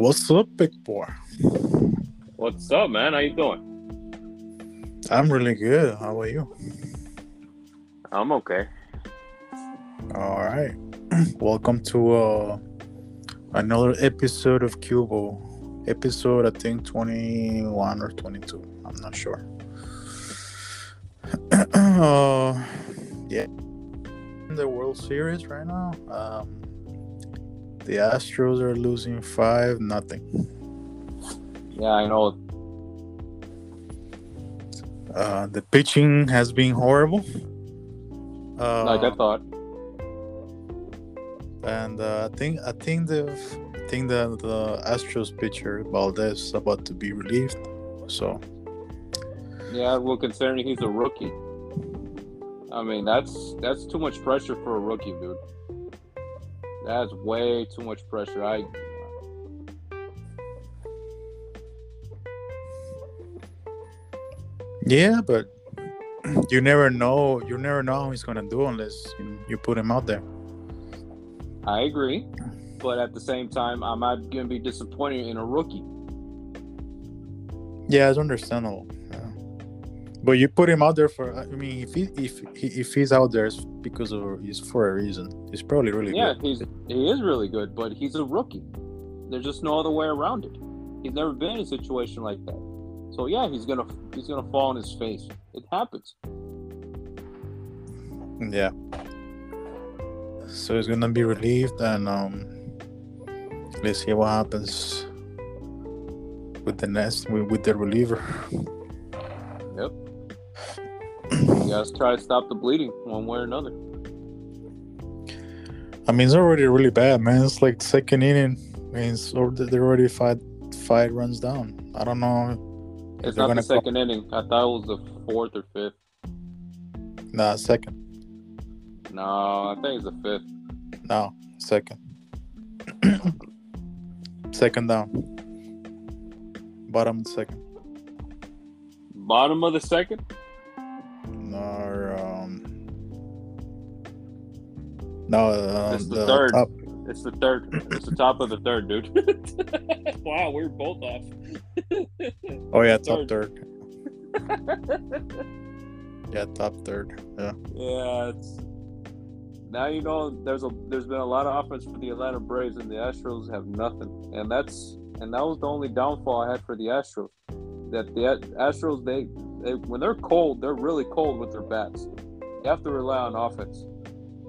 What's up, big boy? What's up, man? How you doing? I'm really good. How about you? I'm okay. All right. Welcome to uh, another episode of Cubo. Episode, I think, 21 or 22. I'm not sure. uh, yeah. In the World Series right now, um, the Astros are losing 5 nothing. Yeah, I know. Uh, the pitching has been horrible. Uh, Like I thought. and uh, I think I think the I think the the Astros pitcher Valdez is about to be relieved. So Yeah, well, considering he's a rookie. I mean, that's that's too much pressure for a rookie, dude. That's way too much pressure. I yeah, but you never know. You never know how he's gonna do unless you, you put him out there. I agree, but at the same time, I'm not gonna be disappointed in a rookie. Yeah, it's understandable. But you put him out there for. I mean, if he if he, if he's out there, it's because of he's for a reason. He's probably really good. Yeah, good. he's he is really good, but he's a rookie. There's just no other way around it. He's never been in a situation like that. So yeah, he's gonna he's gonna fall on his face. It happens. Yeah. So he's gonna be relieved, and um, let's see what happens with the next with, with the reliever. Yep. You gotta try to stop the bleeding one way or another. I mean, it's already really bad, man. It's like second inning, and it's they're already five five runs down. I don't know. It's not the gonna call- second inning. I thought it was the fourth or fifth. Nah, second. No, I think it's the fifth. No, second. second down. Bottom of the second. Bottom of the second? No, um, no, um, It's the third. top. It's the third. It's the top of the third, dude. wow, we're both off. Oh yeah, top third. Yeah, top third. Yeah. Yeah, it's now you know there's a there's been a lot of offense for the Atlanta Braves and the Astros have nothing, and that's and that was the only downfall I had for the Astros. That the Astros they, they when they're cold they're really cold with their bats. You have to rely on offense.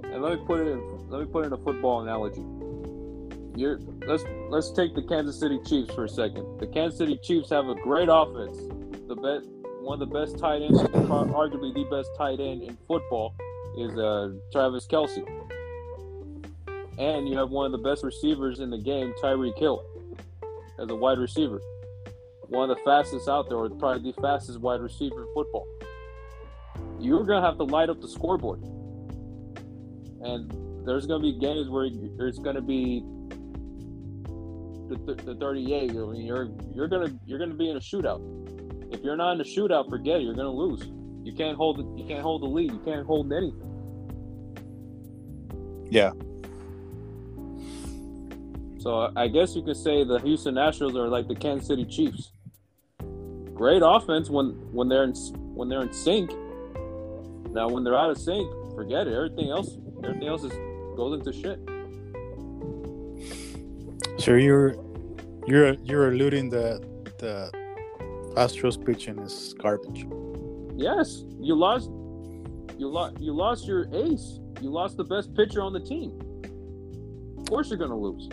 And let me put it in let me put in a football analogy. You're let's let's take the Kansas City Chiefs for a second. The Kansas City Chiefs have a great offense, the best one of the best tight ends, arguably the best tight end in football, is uh, Travis Kelce. And you have one of the best receivers in the game, Tyreek Hill, as a wide receiver. One of the fastest out there, or probably the fastest wide receiver in football. You're going to have to light up the scoreboard. And there's going to be games where it's going to be the, the 38. I mean, you're you're gonna you're gonna be in a shootout. If you're not in a shootout, forget it. You're gonna lose. You can't hold the, you can't hold the lead. You can't hold anything. Yeah. So I guess you could say the Houston Astros are like the Kansas City Chiefs. Great offense when when they're in when they're in sync. Now when they're out of sync, forget it. Everything else everything else is goes into shit. So you're you're you're alluding that the Astros pitching is garbage. Yes, you lost you lost you lost your ace. You lost the best pitcher on the team. Of course you're gonna lose.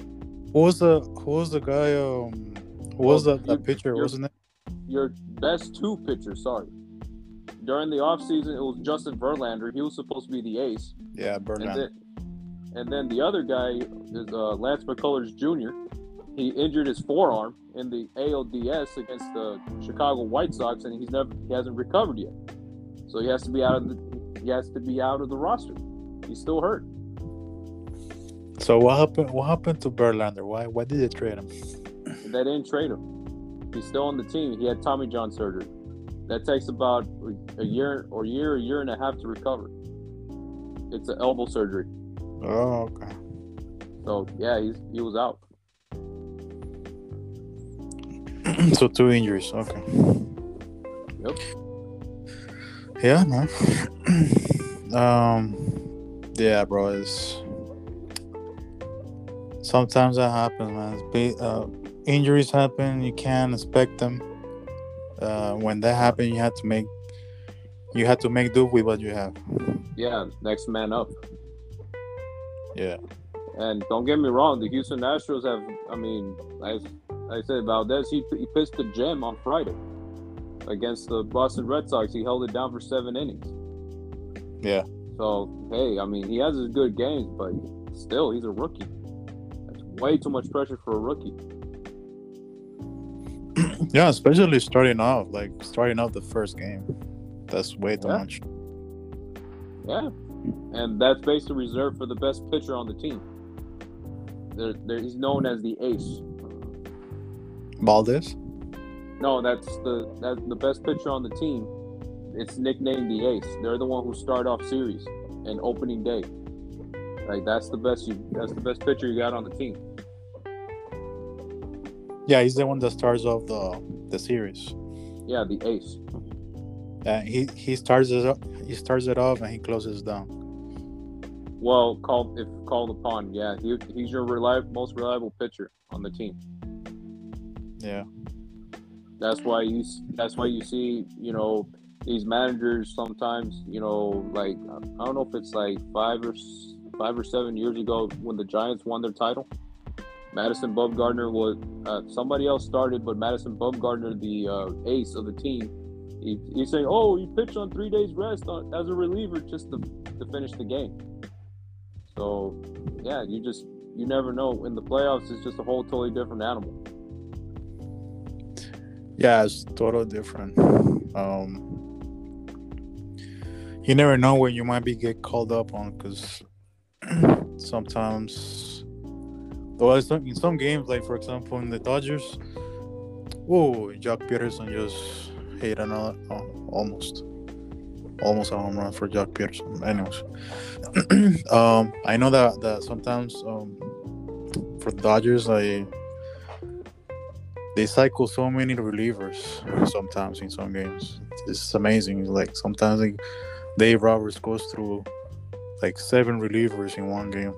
Who was the who was the guy? Um, who was Well, that, that pitcher? Wasn't it? Your best two pitchers, sorry. During the offseason, it was Justin Verlander. He was supposed to be the ace. Yeah, And then, and then the other guy is uh, Lance McCullers Jr. He injured his forearm in the ALDS against the Chicago White Sox, and he's never he hasn't recovered yet. So he has to be out of the he has to be out of the roster. He's still hurt. So what happened? What happened to Verlander? Why why did they trade him? They didn't trade him. He's still on the team. He had Tommy John surgery. That takes about a year or year, a year and a half to recover. It's an elbow surgery. Oh, okay. So yeah, he's he was out. so two injuries. Okay. Yep. Yeah, man. um, yeah, bro. It's sometimes that happens, man. It's ba- uh, injuries happen. You can't expect them. Uh, when that happens, you have to make you have to make do with what you have. Yeah, next man up. Yeah. And don't get me wrong, the Houston Astros have. I mean, as I said, Valdez he he pitched the gem on Friday against the Boston Red Sox. He held it down for seven innings. Yeah. So hey, I mean, he has his good games, but still, he's a rookie. That's way too much pressure for a rookie. Yeah, especially starting off, like starting off the first game. That's way too Yeah. much. Yeah, and that's basically reserved for the best pitcher on the team. There, there, he's known as the ace. Valdez? No, that's the that's the best pitcher on the team. It's nicknamed the ace. They're the one who start off series and opening day. Like that's the best you. That's the best pitcher you got on the team. Yeah, he's the one that starts off the the series. Yeah, the ace. Uh, he he starts it up, he starts it off and he closes down. Well, called if called upon, yeah, he, he's your reliable, most reliable pitcher on the team. Yeah. That's why you. That's why you see, you know, these managers sometimes, you know, like I don't know if it's like five or five or seven years ago when the Giants won their title. Madison Bumgarner was uh, somebody else started, but Madison Bumgarner, the uh, ace of the team, he, he's saying, "Oh, he pitched on three days rest on, as a reliever just to to finish the game." So, yeah, you just you never know. In the playoffs, it's just a whole totally different animal. Yeah, it's totally different. Um, you never know when you might be get called up on because sometimes, well, in some games, like for example in the Dodgers, oh, Joc Pederson just hit another, oh, almost, almost a home run for Joc Pederson. Anyways, um, I know that that sometimes um, for the Dodgers, I they cycle so many relievers sometimes in some games. It's amazing. Like sometimes like Dave Roberts goes through like seven relievers in one game.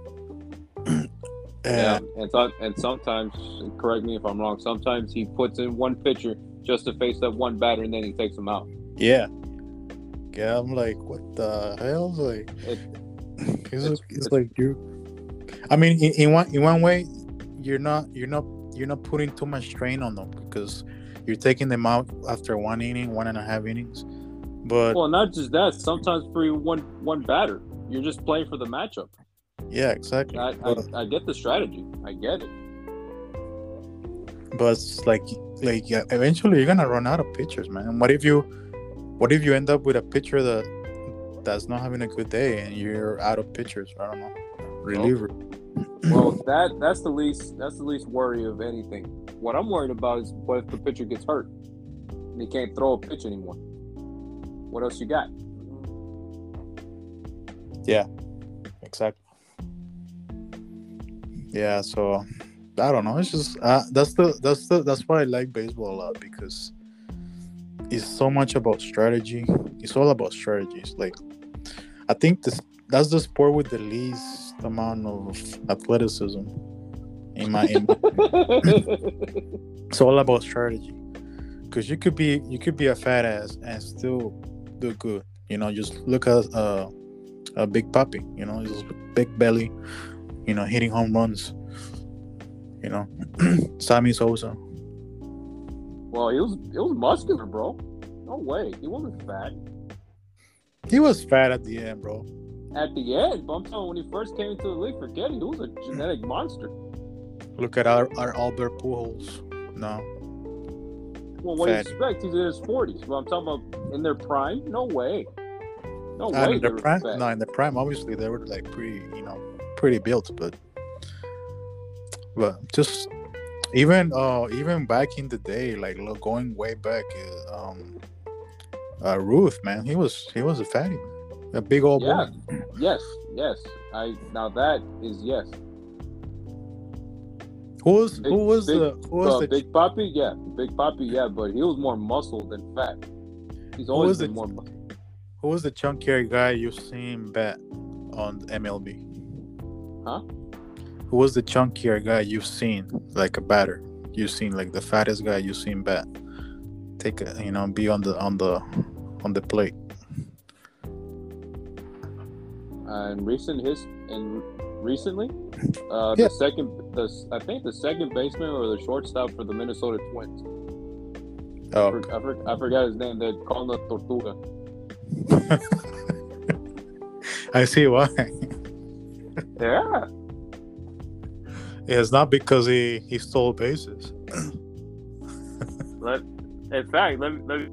Yeah, and and so, and sometimes, correct me if I'm wrong. Sometimes he puts in one pitcher just to face that one batter, and then he takes him out. yeah. Yeah, I'm like, what the hell? Like It, it's, it's- it's, it's- like you I mean in, in one in one way you're not you're not you're not putting too much strain on them because you're taking them out after one inning, one and a half innings. But well, not just that. Sometimes for one one batter, you're just playing for the matchup. Yeah, exactly. I, But- I, I get the strategy. I get it. but it's like like yeah, eventually you're gonna run out of pitchers man and what if you what if you end up with a pitcher that that's not having a good day and you're out of pitchers i don't know reliever Well, that that's the least that's the least worry of anything. What I'm worried about is what if the pitcher gets hurt and he can't throw a pitch anymore. What else you got? Yeah, exactly yeah so i don't know it's just uh, that's the that's the that's why i like baseball a lot because it's so much about strategy. It's all about strategies like i think this that's the sport with the least amount of athleticism in my in, it's all about strategy. Because you could be you could be a fat ass and still do good you know just look at uh, a Big Papi you know just big belly you know hitting home runs you know sammy sosa well, it was it was muscular, bro. No way, he wasn't fat. he was fat at the end bro At the end, but I'm telling you, when he first came into the league, forget it, he was a genetic monster. look at our, our albert pujols no Well, what do you expect? He's in his 40s. But I'm talking about in their prime. No way. No Uh, way. in they the prime no in the prime obviously they were like pretty you know pretty built but but just even uh even back in the day like look, going way back uh, um uh ruth man he was he was a fatty a big old Yeah. boy Yes. Yes. I now that is yes. Who was Big- who was big- the who was Uh, the Big Papi? yeah, Big Papi. yeah, but he was more muscle than fat. He's Who always was been it? more. mu- who was the chunkier guy you've seen bet on MLB? Huh? Who was the chunkier guy you've seen like a batter? You've seen like the fattest guy you've seen bat. Take a you know be on the on the on the plate. And recent his and recently, uh, Yeah. the second, the I think the second baseman or the shortstop for the Minnesota Twins. I, Oh, for, I, for, I forgot his name. They call him the Tortuga. I see why. Yeah. it's not because he he stole bases. Let, in fact, let me, let me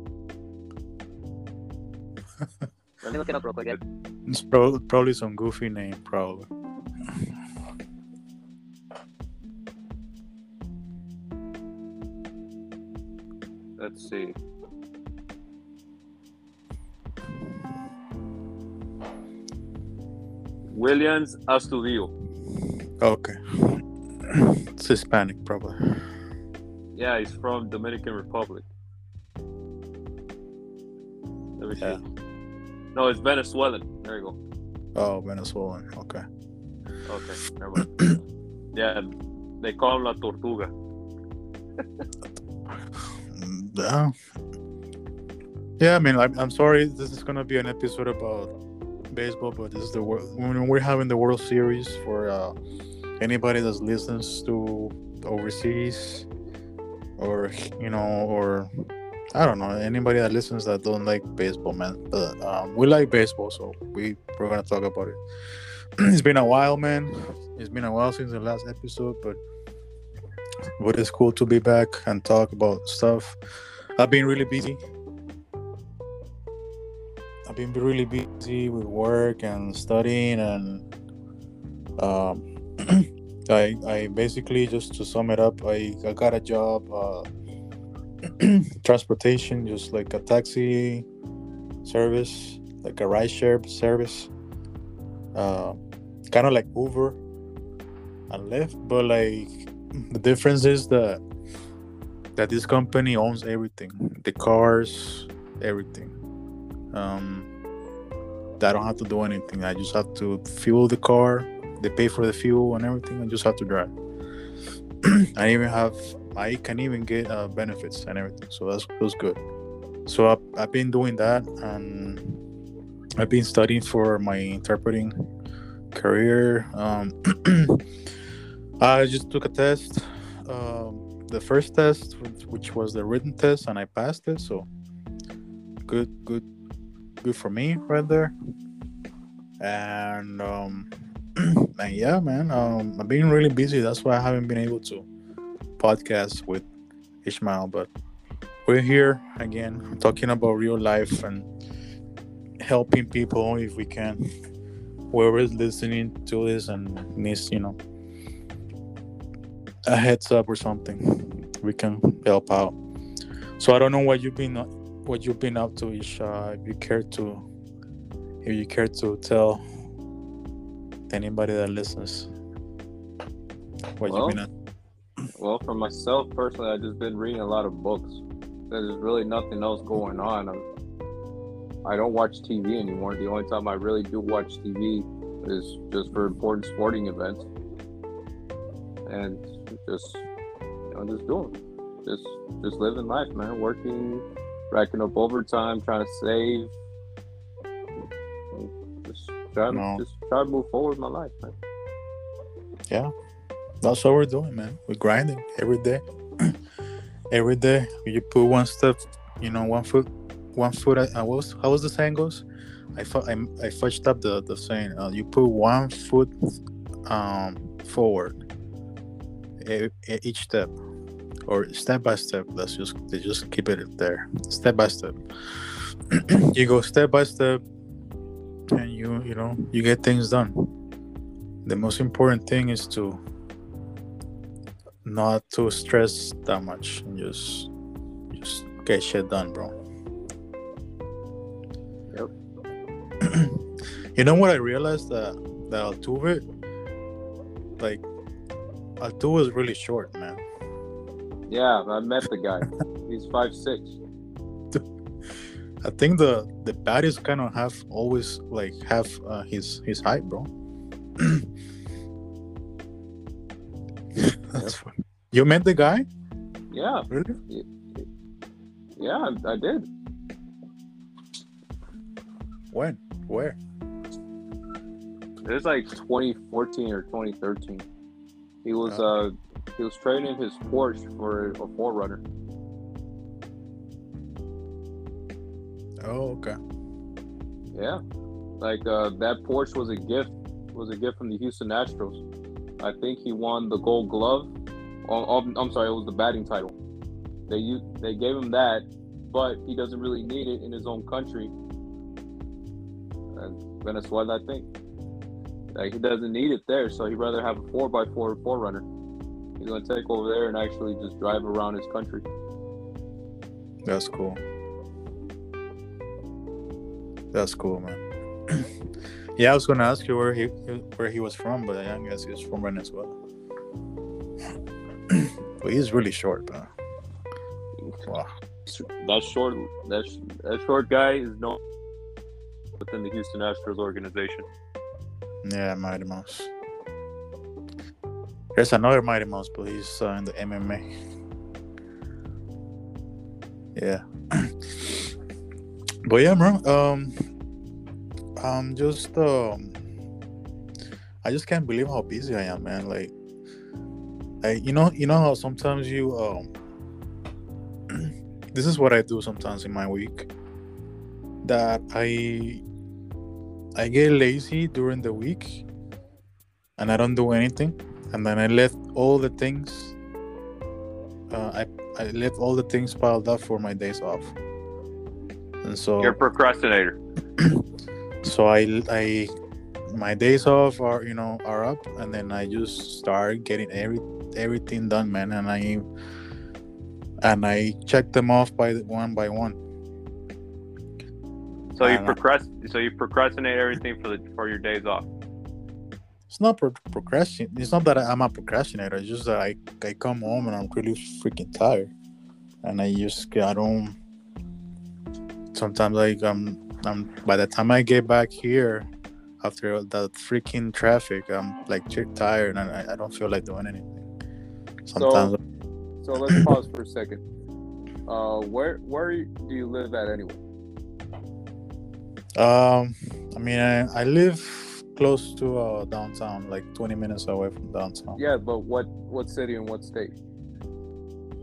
Let me look it up real quick. Ed. It's pro- probably some goofy name, probably. let's see. Willians Astudillo. Okay. It's Hispanic, probably. Yeah, he's from Dominican Republic. Let me see. Yeah. No, it's Venezuelan. There you go. Oh, Venezuelan. Okay. Okay, never mind. yeah, they call him La Tortuga. Mm, Yeah. Yeah, I mean, I'm, I'm sorry. This is gonna be an episode about baseball, but this is the. When we're having the World Series for uh, anybody that listens to overseas, or you know, or I don't know, anybody that listens that don't like baseball, man. But um, we like baseball, so we we're gonna talk about it. it's been a while, man. It's been a while since the last episode, but but it's cool to be back and talk about stuff. I've been really busy. Been really busy with work and studying, and um, I I basically just to sum it up, I, I got a job, uh, transportation, just like a taxi service, like a ride share service, uh, kind of like Uber and Lyft, but like the difference is that that this company owns everything the cars everything. Um i don't have to do anything i just have to fuel the car they pay for the fuel and everything i just have to drive i even have i can even get uh, benefits and everything so that's that's good so I've, I've been doing that and i've been studying for my interpreting career um I just took a test, um, the first test, which- which was the written test, and I passed it. So good, good, good for me right there. And um, and yeah, man, um, I've been really busy. That's why I haven't been able to podcast with Ishmael. But we're here again, talking about real life and helping people if we can. Whoever is listening to this and needs, you know, a heads up or something, we can help out. So I don't know what you've been what you've been up to, Isha. If you care to, if you care to tell anybody that listens what Well, you've been at. Well, for myself personally, I've just been reading a lot of books. There's really nothing else going on. I'm, I don't watch TV anymore. The only time I really do watch TV is just for important sporting events, and just you know, just doing, just just living life, man. Working, racking up overtime, trying to save. Just trying No. to just try to move forward in my life, man. Yeah, that's what we're doing, man. We're grinding every day. every day, you put one step, you know, one foot, one foot. What was, how was the saying goes? I fu- I, I fudged up the the saying. Uh, you put one foot um forward each step, or step by step. Let's just they just keep it there, step by step. you go step by step, and you you know you get things done. The most important thing is to not to stress that much and just just get shit done, bro. Yep. you know what I realized that that Altuve, like Altu is really short, man. Yeah, I met the guy. He's five six. I think the the baddies kind of have always like have uh, his his height, bro. That's funny. You met the guy? Yeah, Really? yeah, I, I did. When? Where? It was like 2014 or 2013. He was Oh. He was trading his Porsche for a Forerunner. Oh, okay. Yeah, like uh, that Porsche was a gift. Was a gift from the Houston Astros. I think he won the Gold Glove. Oh, oh, I'm sorry, it was the batting title. They they gave him that, but he doesn't really need it in his own country. And Venezuela, I think. Like he doesn't need it there, so he'd rather have a four x four 4Runner. He's gonna take over there and actually just drive around his country. That's cool. That's cool, man. yeah, I was gonna ask you where he where he was from, but I guess he's from Venezuela. but he's really short, man. Wow. That short, that that short guy is known within the Houston Astros organization. Yeah, Mighty Mouse. There's another Mighty Mouse, but he's uh, in the MMA. Yeah. but yeah, bro. Um, I'm just um, I just can't believe how busy I am, man. Like, I you know you know how sometimes you um, this is what I do sometimes in my week. That I I get lazy during the week and I don't do anything. And then I left all the things, uh, I, I left all the things piled up for my days off. And so, You're a procrastinator. so I, I, my days off are, you know, are up and then I just start getting every, everything done, man. And I, and I check them off by the- one by one. So you I don't know. procrast- So you procrastinate everything for the for your days off. It's not pro-. It's not that I'm a procrastinator. It's just that I, I come home and I'm really freaking tired, and I just I don't. Sometimes like I'm I'm by the time I get back here, after all that freaking traffic, I'm like tired and I, I don't feel like doing anything. Sometimes So let's pause for a second. Uh, where where do you live at anyway? um I mean I, I live close to uh, downtown, like 20 minutes away from downtown. Yeah, but what what city and what state?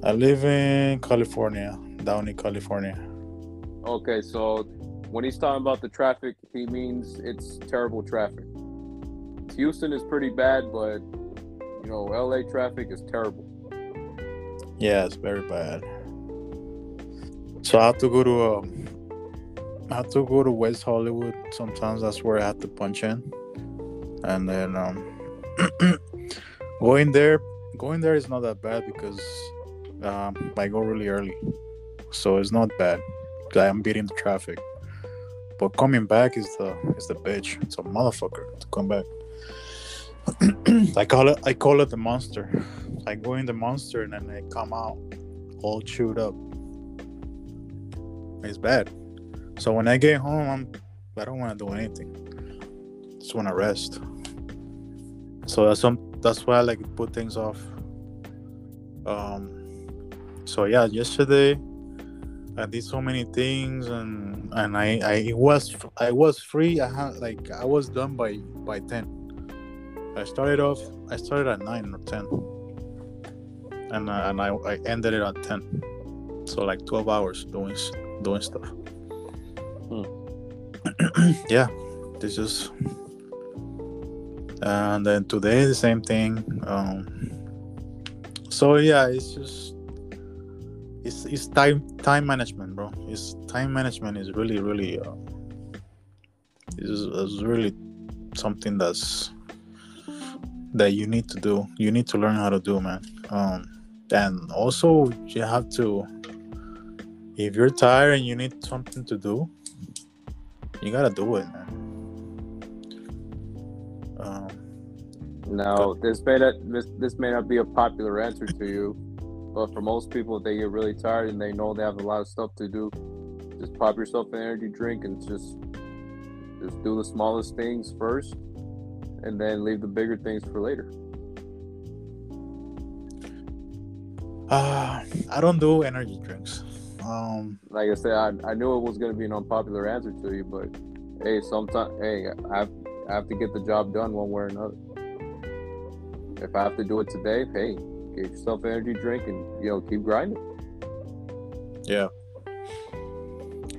I live in California, Downey, California. Okay, so when he's talking about the traffic, he means it's terrible traffic. Houston is pretty bad, but you know, LA traffic is terrible. Yeah, it's very bad. So I have to go to um, I have to go to West Hollywood. Sometimes that's where I have to punch in, and then um, going there, going there is not that bad because um, I go really early, so it's not bad. I'm beating the traffic. But coming back is the is the bitch. It's a motherfucker to come back. I call it I call it the monster. I go in the monster and then I come out all chewed up. It's bad. So when I get home, I'm I don't want to do anything. Just want to rest. So that's some that's why I like put things off. Um. So yeah, yesterday I did so many things and and I I was I was free. I had like I was done by by ten. I started off. I started at nine or ten, and uh, and I, I ended it at ten. So like twelve hours doing doing stuff. yeah, this is. And then today the same thing. Um, so yeah, it's just it's it's time time management, bro. It's time management is really really uh, is is really something that's that you need to do. You need to learn how to do, man. Um, and also you have to, if you're tired and you need something to do, you gotta do it, man. Now, this may not this this may not be a popular answer to you, but for most people, they get really tired and they know they have a lot of stuff to do. Just pop yourself an energy drink and just just do the smallest things first, and then leave the bigger things for later. Uh, I don't do energy drinks. Um, Like I said, I, I knew it was going to be an unpopular answer to you, but hey, sometimes hey, I have, I have to get the job done one way or another. If I have to do it today, hey, get yourself an energy drink and you know keep grinding. yeah.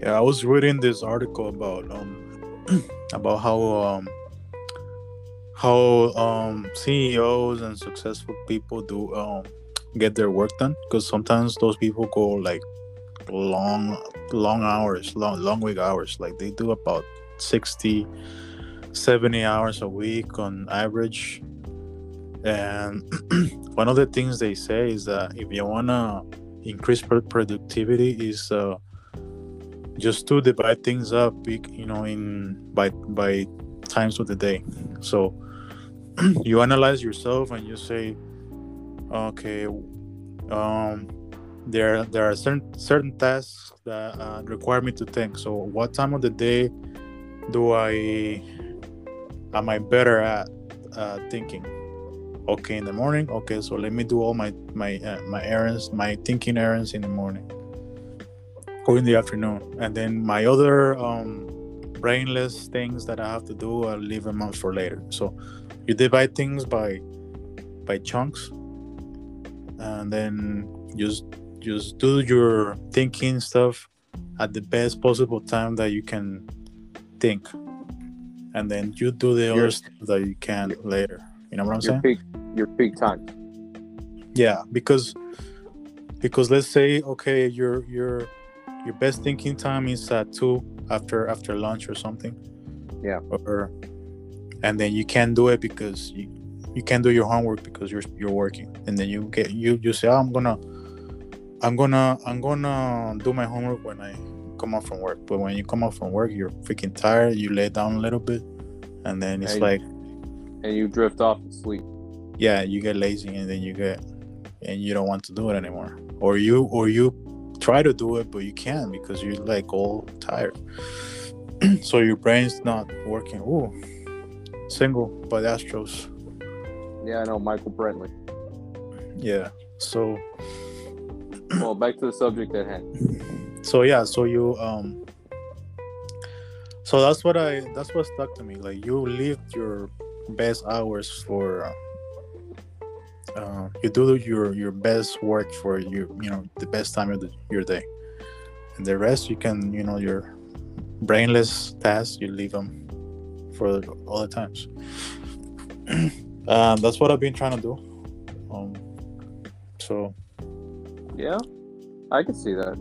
Yeah, I was reading this article about um about how um how um CEOs and successful people do um get their work done because sometimes those people go like long long hours long long week hours like they do about 60 70 hours a week on average and one of the things they say is that if you want to increase pro- productivity is uh, just to divide things up you know in by by times of the day. So you analyze yourself and you say okay um there there are certain certain tasks that uh, require me to think. So what time of the day do i am i better at uh, thinking okay in the morning okay so let me do all my my uh, my errands my thinking errands in the morning or in the afternoon. And then my other um brainless things that i have to do i'll leave them out for later. So you divide things by by chunks and then just just do your thinking stuff at the best possible time that you can think. And then you do the other stuff that you can later you know what i'm Your saying peak your peak time. yeah because because let's say okay your your your best thinking time is at two after after lunch or something Yeah. or and then you can't do it because you you can't do your homework because you're you're working and then you get you you say oh, i'm gonna i'm gonna i'm gonna do my homework when i come off from work but when you come off from work you're freaking tired you lay down a little bit and then it's Hey. like and you drift off to sleep. yeah you get lazy and then you get and you don't want to do it anymore or you or you try to do it but you can't because you're like all tired so your brain's not working Ooh, single by the astros Yeah, I know Michael Brantley. yeah so Well, back to the subject at hand. so yeah so you um so that's what i that's what stuck to me like you live your best hours for uh, you do your your best work for your you know the best time of the, your day. And the rest you can you know your brainless tasks you leave them for other times. Um, that's what i've been trying to do. Um so. Yeah, I can see that.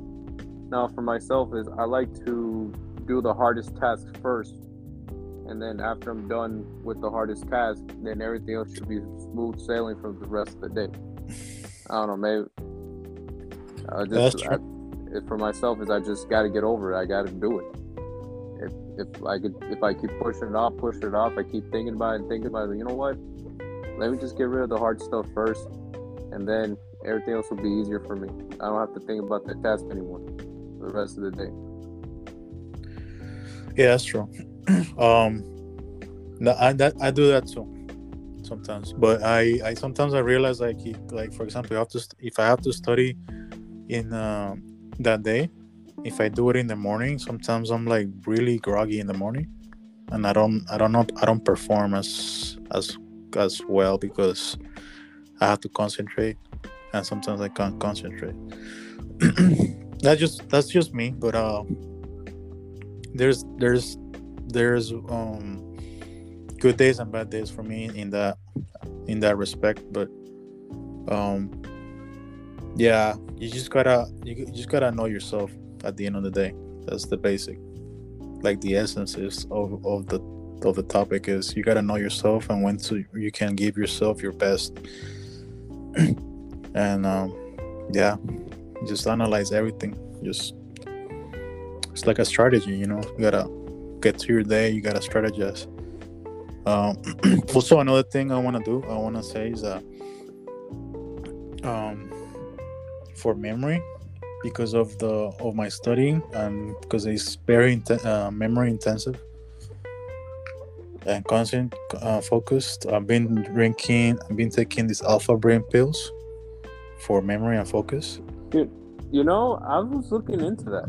Now, for myself, is I like to do the hardest task first, and then after I'm done with the hardest task, then everything else should be smooth sailing for the rest of the day. I don't know, maybe. I That's true. I, for myself is I just got to get over it. I got to do it. If if I could, if I keep pushing it off, pushing it off, I keep thinking about it and thinking about it. You know what? Let me just get rid of the hard stuff first, and then everything else will be easier for me. I don't have to think about that task anymore for the rest of the day. Yeah, that's true. um, I that I do that too sometimes, but I I sometimes I realize like like for example, I have to if I have to study in um that day, if I do it in the morning, sometimes I'm like really groggy in the morning, and I don't I don't know I don't perform as as as well because I have to concentrate, and sometimes I can't concentrate. that's just that's just me, but uh there's there's there's um good days and bad days for me in that in that respect but um yeah you just gotta you, just gotta know yourself at the end of the day. That's the basic like the essence is of, of the of the topic is you gotta know yourself and when to you can give yourself your best. And um yeah just analyze everything. Just it's like a strategy you know? You gotta get to your day you gotta strategize Um, also, another thing I want to do, I want to say is that um, for memory, because of the of my studying and because it's very inten- uh, memory intensive and constant uh, focused, I've been drinking, I've been taking these alpha brain pills for memory and focus. Dude, You know, I was looking into that.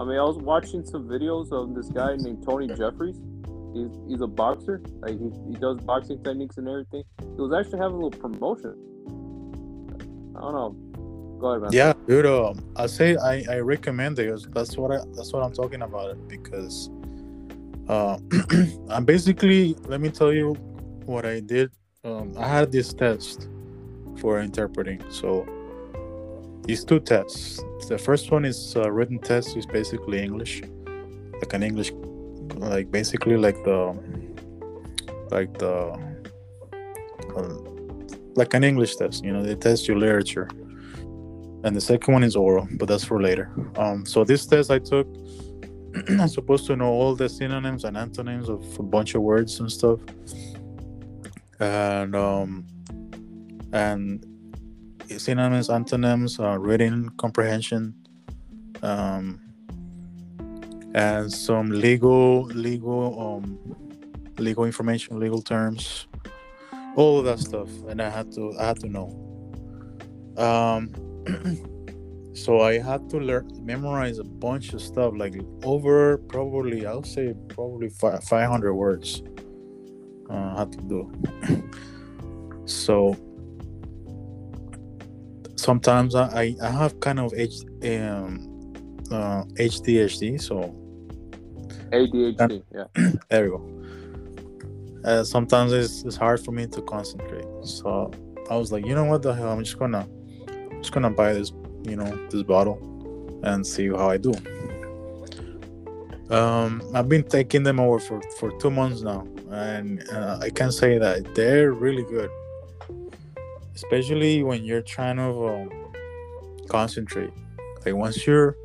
I mean, I was watching some videos of this guy named Tony Jeffries. He's, he's a boxer. Like he, he does boxing techniques and everything. He was actually having a little promotion. I don't know. Go ahead, man. Yeah, dude. Um, I say I, I recommend it. That's what I that's what I'm talking about because uh, I'm basically let me tell you what I did. Um, I had this test for interpreting. So these two tests. The first one is a written test. is basically English, like an English, like basically like the like the uh, like an English test. You know, they test your literature and the second one is oral, but that's for later. Um, so this test I took, I'm supposed to know all the synonyms and antonyms of a bunch of words and stuff, and um, and synonyms, antonyms, uh, reading comprehension, um, and some legal, legal, um, legal information, legal terms, all of that stuff, and I had to, I had to know. Um, so I had to learn memorize a bunch of stuff, like over probably I'll say probably five hundred words. Uh, I had to do. so sometimes I I have kind of H um uh, HDHD, so ADHD. Yeah. there you go. Uh, sometimes it's, it's hard for me to concentrate. So I was like, you know what the hell? I'm just gonna just gonna buy this, you know, this bottle and see how I do. Um, I've been taking them over for for two months now, and uh, I can say that they're really good, especially when you're trying to um, concentrate. Like once you're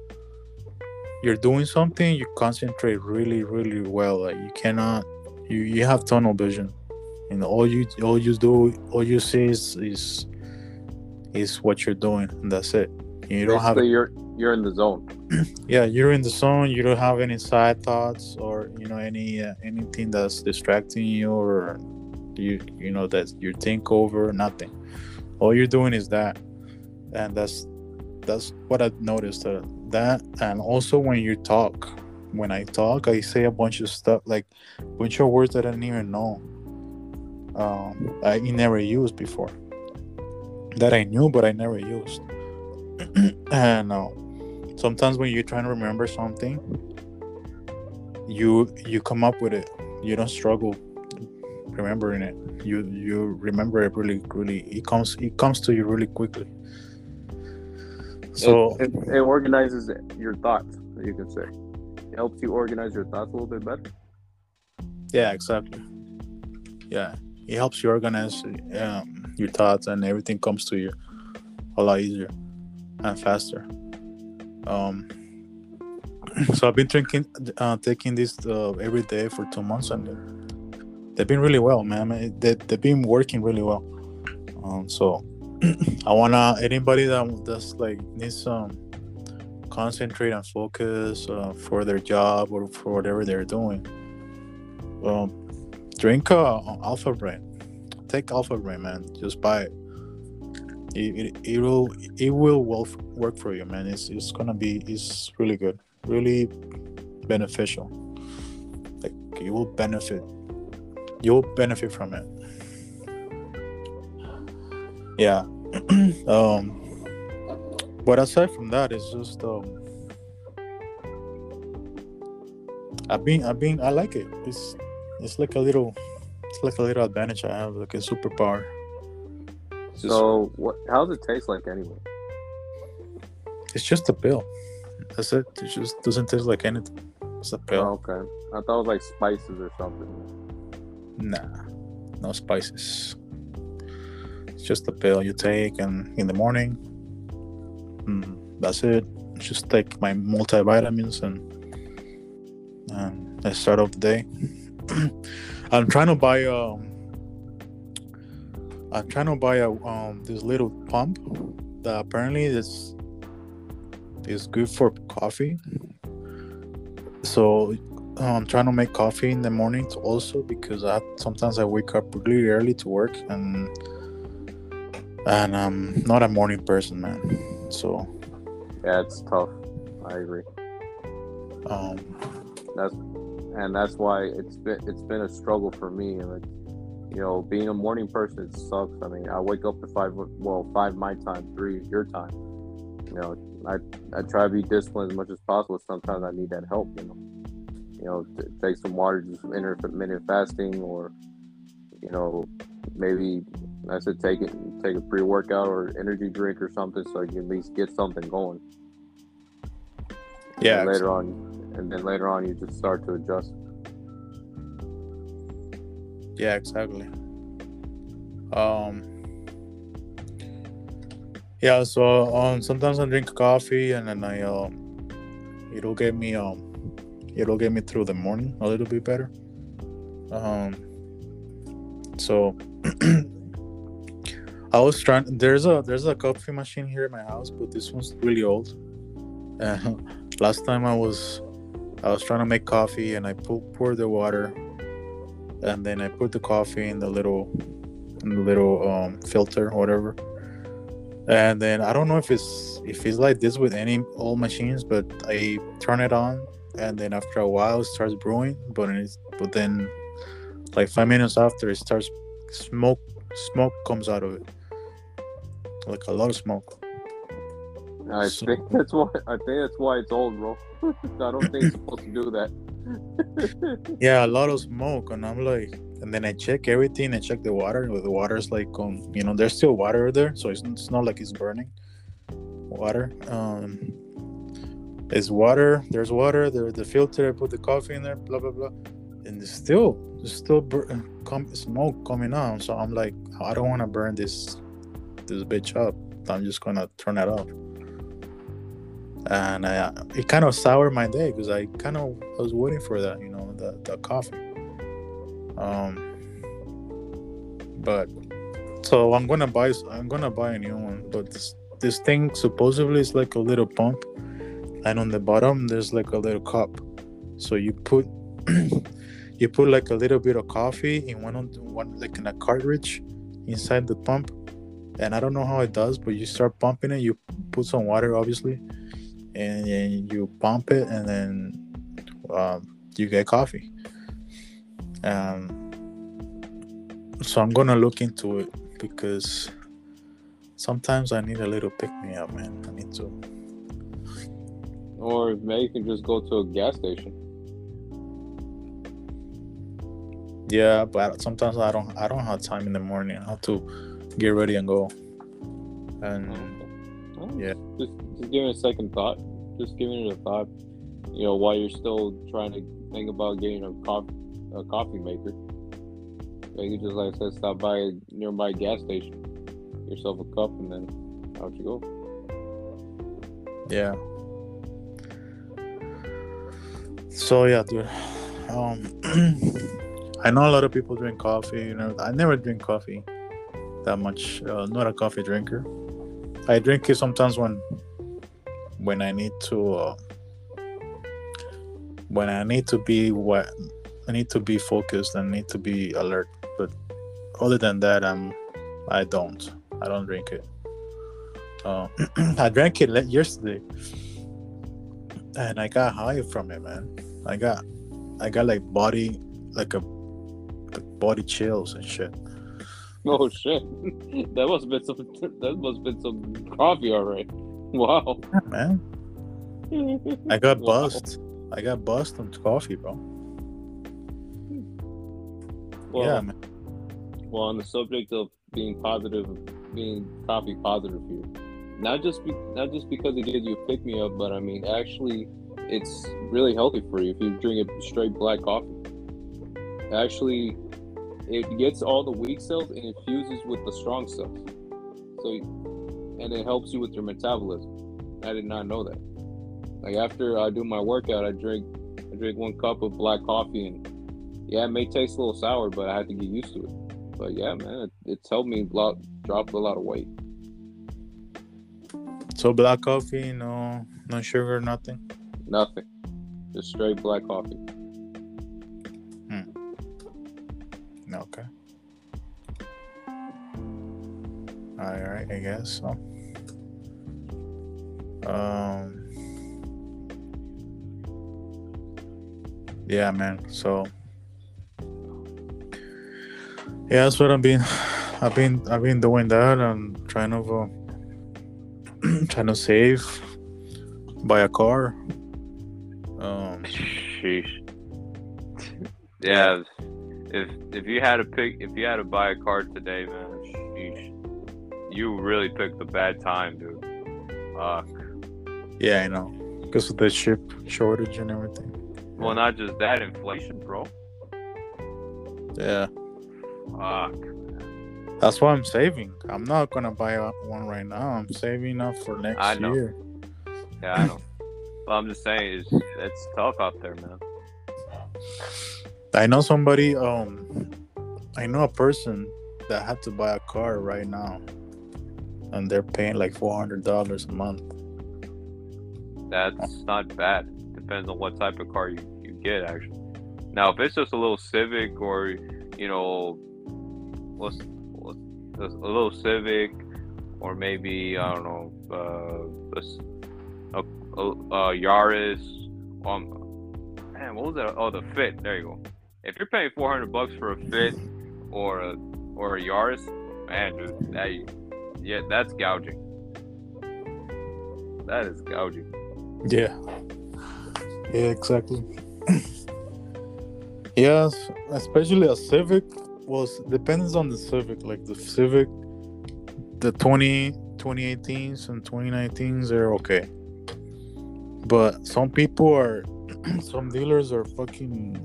you're doing something, you concentrate really, really well. Like you cannot, you you have tunnel vision, and all you all you do, all you see is is is what you're doing, and that's it. You don't have you're you're in the zone. yeah, you're in the zone. You don't have any side thoughts or you know any uh, anything that's distracting you or you you know that you think over nothing. All you're doing is that, and that's that's what I noticed. Uh, that and also when you talk, when I talk, I say a bunch of stuff like a bunch of words that I didn't even know. Um, I never used before that I knew but I never used. and uh, sometimes when you're trying to remember something, you you come up with it. You don't struggle remembering it. You you remember it really really. It comes it comes to you really quickly. So it, it, it organizes your thoughts. You can say it helps you organize your thoughts a little bit better. yeah, exactly. Yeah, it helps you organize um, your thoughts and everything comes to you a lot easier and faster. Um, so I've been drinking, uh, taking this uh, every day for two months, and they've been really well, man. I mean, they, they've been working really well. Um, so I wanna anybody that that's like needs some concentrate and focus uh, for their job or for whatever they're doing. Um, drink uh, Alpha Brain. Take Alpha Brain, man. Just buy it. It, it, it will it will well work for you, man. It's it's gonna be it's really good, really beneficial. Like you will benefit. You'll benefit from it. Yeah. um. But aside from that, it's just um. I've been I've been I like it. It's it's like a little it's like a little advantage I have, like a superpower. Just- So, what? How does it taste like anyway? It's just a pill. That's it. It just doesn't taste like anything. It's a pill. Oh, okay, I thought it was like spices or something. Nah, no spices. It's just a pill you take, and in the morning, mm, that's it. Just take my multivitamins and and I start off the day. I'm trying to buy um. I'm trying to buy a um this little pump that apparently is is good for coffee. So I'm trying to make coffee in the mornings also because I sometimes I wake up really early to work and and I'm not a morning person, man. So Yeah, it's tough. I agree. um That's and that's why it's been it's been a struggle for me. Like, you know, being a morning person it sucks. I mean, I wake up at five, well, five my time, three your time. You know, I I try to be disciplined as much as possible. Sometimes I need that help. You know, you know, t- take some water, do some intermittent fasting, or you know, maybe I said take it, take a pre workout or energy drink or something, so you at least get something going. yeah, And later on, and then later on, you just start to adjust. Yeah, exactly. Um Yeah, so um sometimes I drink coffee and then I um it'll get me um it'll get me through the morning a little bit better. Um so I was trying there's a there's a coffee machine here at my house, but this one's really old. Uh, last time I was I was trying to make coffee and I pour, pour the water and then I put the coffee in the little in the little um, filter whatever. And then I don't know if it's if it's like this with any old machines, but I turn it on and then after a while it starts brewing, but it's but then like five minutes after it starts smoke smoke comes out of it. Like a lot of smoke. I So- think that's why. I think that's why it's old, bro. I don't think it's supposed to do that. Yeah, a lot of smoke, and I'm like, and then I check everything. I check the water. The water's like, um, you know, there's still water there, so it's, it's not like it's burning. Water. Um, it's water. There's water. There's the filter. I put the coffee in there. Blah blah blah, and it's still, still bur- come smoke coming out. So I'm like, I don't want to burn this, this bitch up. I'm just gonna turn it off. And I, it kind of soured my day because I kind of was waiting for that, you know, the, the coffee. Um, but so I'm gonna buy I'm gonna buy a new one, but this this thing supposedly is like a little pump, and on the bottom there's like a little cup. So you put you put like a little bit of coffee in one on one like in a cartridge inside the pump, and I don't know how it does, but you start pumping it. You put some water, obviously, and then you pump it, and then um, you get coffee. Um, so I'm gonna look into it because sometimes I need a little pick me up, man. I need to. Or maybe you can just go to a gas station. Yeah, but sometimes I don't. I don't have time in the morning. I have to get ready and go. And Oh, Yeah. Just, just giving it a second thought. Just giving it a thought. You know, while you're still trying to think about getting a coffee, a coffee maker. You can just, like I said, stop by a nearby gas station, yourself a cup, and then out you go. yeah. So yeah, dude. Um, I know a lot of people drink coffee. You know, I never drink coffee that much. Uh, not a coffee drinker. I drink it sometimes when when I need to uh, when I need to be what I need to be focused and need to be alert. But other than that, I'm I don't. I don't drink it. Uh, I drank it yesterday, and I got high from it, man. I got I got like body like a like body chills and shit. Oh shit! that must have been some. That must have been some coffee, all right. Wow. Yeah, man. I got Wow. I got buzzed on coffee, bro. Well, yeah, man. well, on the subject of being positive, being coffee positive here, not just be, not just because it gives you a pick me up, but I mean actually, it's really healthy for you if you drink a straight black coffee. Actually, it gets all the weak cells and it fuses with the strong cells. So, and it helps you with your metabolism. I did not know that. Like after I do my workout, I drink I drink one cup of black coffee and Yeah, it may taste a little sour, but I had to get used to it. But yeah, man, it, it's helped me drop a lot of weight. So black coffee, no, no sugar, nothing. Nothing, just straight black coffee. Okay. All right, I guess so. Um. Yeah, man. So. Yeah, that's what I've been. I've been. I've been doing that and trying to. Uh, trying to save. Buy a car. Um. Sheesh. Yeah, if if you had to pick, if you had to buy a car today, man, sheesh, you really picked the bad time, dude. Fuck. Yeah, I know. Because of the chip shortage and everything. Well, not just that, inflation, bro. Yeah. Fuck. That's why I'm saving. I'm not gonna buy one right now. I'm saving up for next I know. year. Yeah, I know. but I'm just saying, it's it's tough out there, man. I know somebody. Um, I know a person that had to buy a car right now, and they're paying like four hundred dollars a month. That's not bad. Depends on what type of car you, you get, actually. Now, if it's just a little Civic or, you know, what's, what's a little Civic or maybe, I don't know, uh, a, a, a, a Yaris. Um, man, what was that? Oh, the Fit. There you go. If you're paying 400 bucks for a Fit or a, or a Yaris, man, dude, that, yeah, that's gouging. That is gouging. Yeah. Yeah, exactly. yes, especially a Civic was depends on the Civic. Like the Civic, the 20, 2018s and 2019s are okay. But some people are, some dealers are fucking.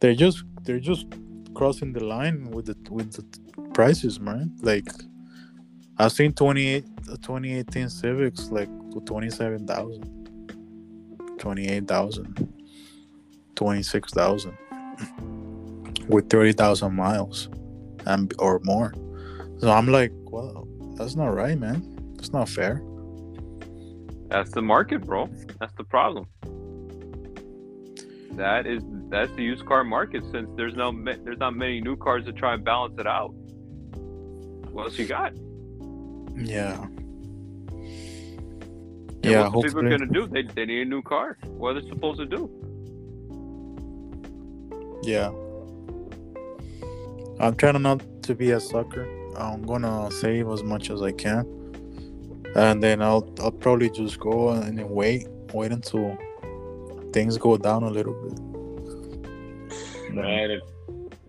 They're just they're just crossing the line with the with the prices, man. Like I've seen 28, uh, 2018 Civics like to 27,000, 28,000, 26,000 with 30,000 miles and or more. So I'm like, well, that's not right, man. That's not fair. That's the market, bro. That's the problem. That is that's the used car market. Since there's no there's not many new cars to try and balance it out. What else you got? Yeah. And Yeah, what people gonna do? They, they need a new car. What are they supposed to do? Yeah. I'm trying not to be a sucker. I'm gonna save as much as I can, and then I'll I'll probably just go and wait wait until things go down a little bit. Man, if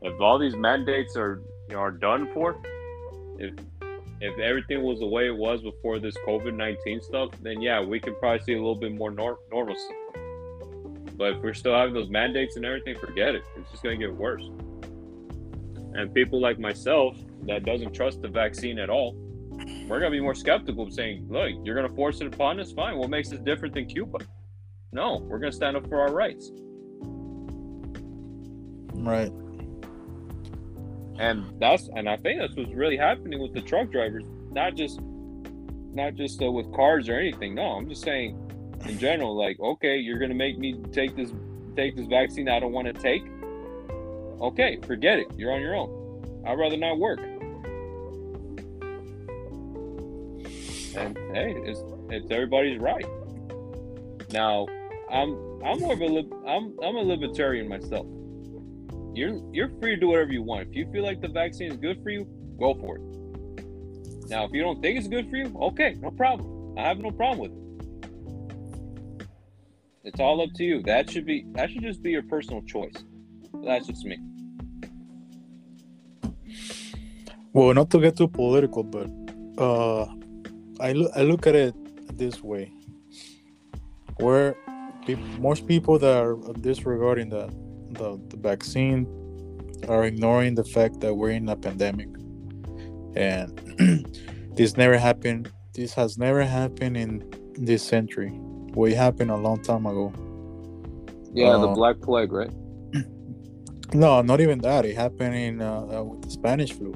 if all these mandates are you know, are done for, if if everything was the way it was before this COVID nineteen stuff, then yeah, we could probably see a little bit more nor- normalcy. But if we're still having those mandates and everything, forget it. It's just gonna get worse. And people like myself that doesn't trust the vaccine at all, we're gonna be more skeptical, of saying, "Look, you're gonna force it upon us. Fine. What makes us different than Cuba? No, we're gonna stand up for our rights." Right. and that's and I think that's what's really happening with the truck drivers. Not just not just uh, with cars or anything. No, I'm just saying in general. Like, okay, you're gonna make me take this take this vaccine I don't want to take. Okay, forget it. You're on your own. I'd rather not work. And hey, it's it's everybody's right. Now, I'm I'm more of a lib, I'm I'm a libertarian myself you're you're free to do whatever you want. If you feel like the vaccine is good for you, go for it. Now, if you don't think it's good for you, okay, no problem. I have no problem with it. It's all up to you. That should be that should just be your personal choice. That's just me. Well, not to get too political, but uh, I look I look at it this way: where peop most people that are disregarding the, the the vaccine are ignoring the fact that we're in a pandemic, and this never happened. This has never happened in this century. Well, it happened a long time ago. Yeah, the Uh, Black Plague, right? No, not even that. It happened in uh, uh, with the Spanish flu.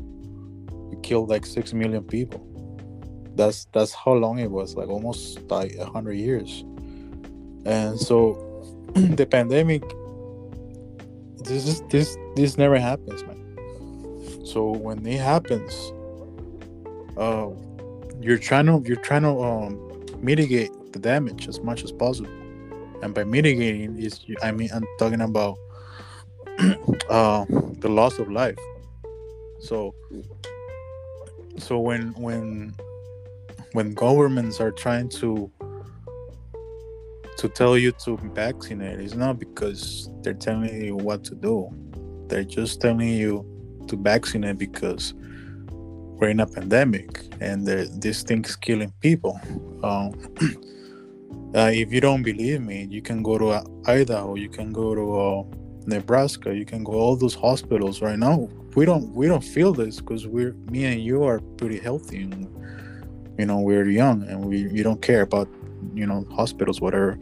It killed like six million people. That's that's how long it was, like almost like a hundred years. And so, the pandemic. This is this this never happens, man. So when it happens, uh, you're trying to you're trying to um, mitigate the damage as much as possible. And by mitigating is I mean I'm talking about uh, the loss of life. So so when when when governments are trying to to tell you to vaccinate, it's not because they're telling you what to do. They're just telling you to vaccinate because we're in a pandemic and this thing's killing people. Um, uh, if you don't believe me, you can go to Idaho, you can go to uh, Nebraska, you can go all those hospitals right now. We don't we don't feel this because we're me and you are pretty healthy and you know we're young and we you don't care about you know hospitals whatever.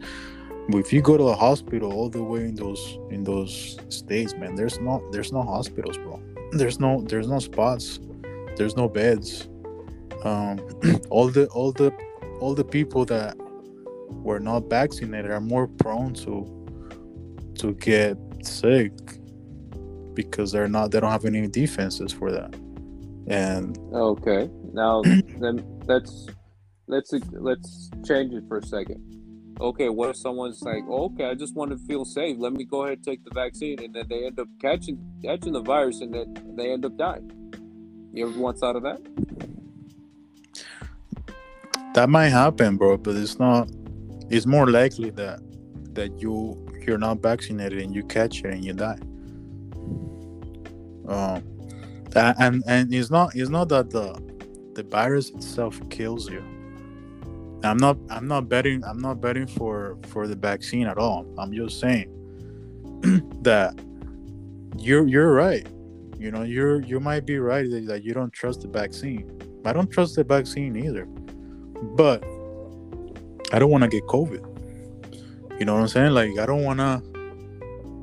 But if you go to a hospital all the way in those in those states, man, there's no there's no hospitals, bro. There's no there's no spots there's no beds um, all the all the all the people that were not vaccinated are more prone to to get sick because they're not they don't have any defenses for that and Okay. Now then let's let's let's change it for a second. Okay, what if someone's like, oh, okay, I just want to feel safe. Let me go ahead and take the vaccine, and then they end up catching catching the virus, and then they end up dying. You ever once thought of that? that might happen bro but it's not it's more likely that that you you're not vaccinated and you catch it and you die. Um and and it's not it's not that the the virus itself kills you. I'm not i'm not betting i'm not betting for for the vaccine at all. I'm just saying that you're you're right. You know you're you might be right that, that you don't trust the vaccine. I don't trust the vaccine either. But i don't want to get covid you know what i'm saying? Like i don't want to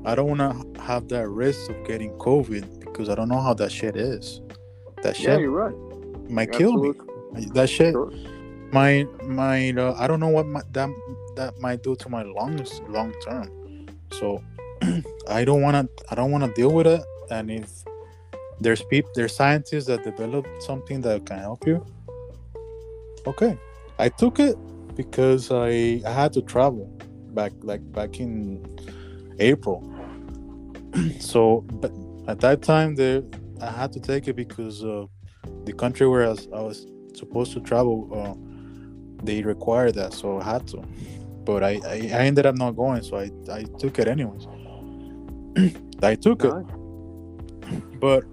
i don't want to have that risk of getting covid because i don't know how that shit is. That Yeah, shit you're right. might kill me. That shit Sure. might might uh, i don't know what might, that that might do to my lungs long term. So i don't want to i don't want to deal with it. And if there's people there's scientists that develop something that can help you okay. I took it because i i had to travel back like back in april. So but at that time the i had to take it because uh the country where I was, I was supposed to travel uh, they require that so i had to. But I, I i ended up not going so i i took it anyways. I took it. But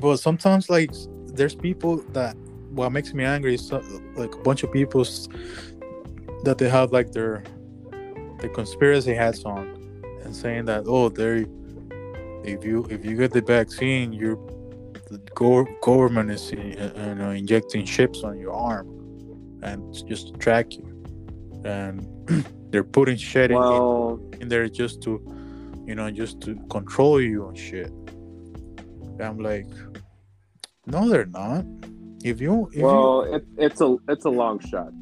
but sometimes like there's people that what makes me angry is so, like a bunch of people that they have like their the conspiracy hats on and saying that oh they if you if you get the vaccine you're the go- government is uh, you know, injecting chips on your arm and just to track you. And they're putting shit in, Well, in there just to you know just to control you and shit. And i'm like no they're not. If you if well, it, it's a it's a long shot.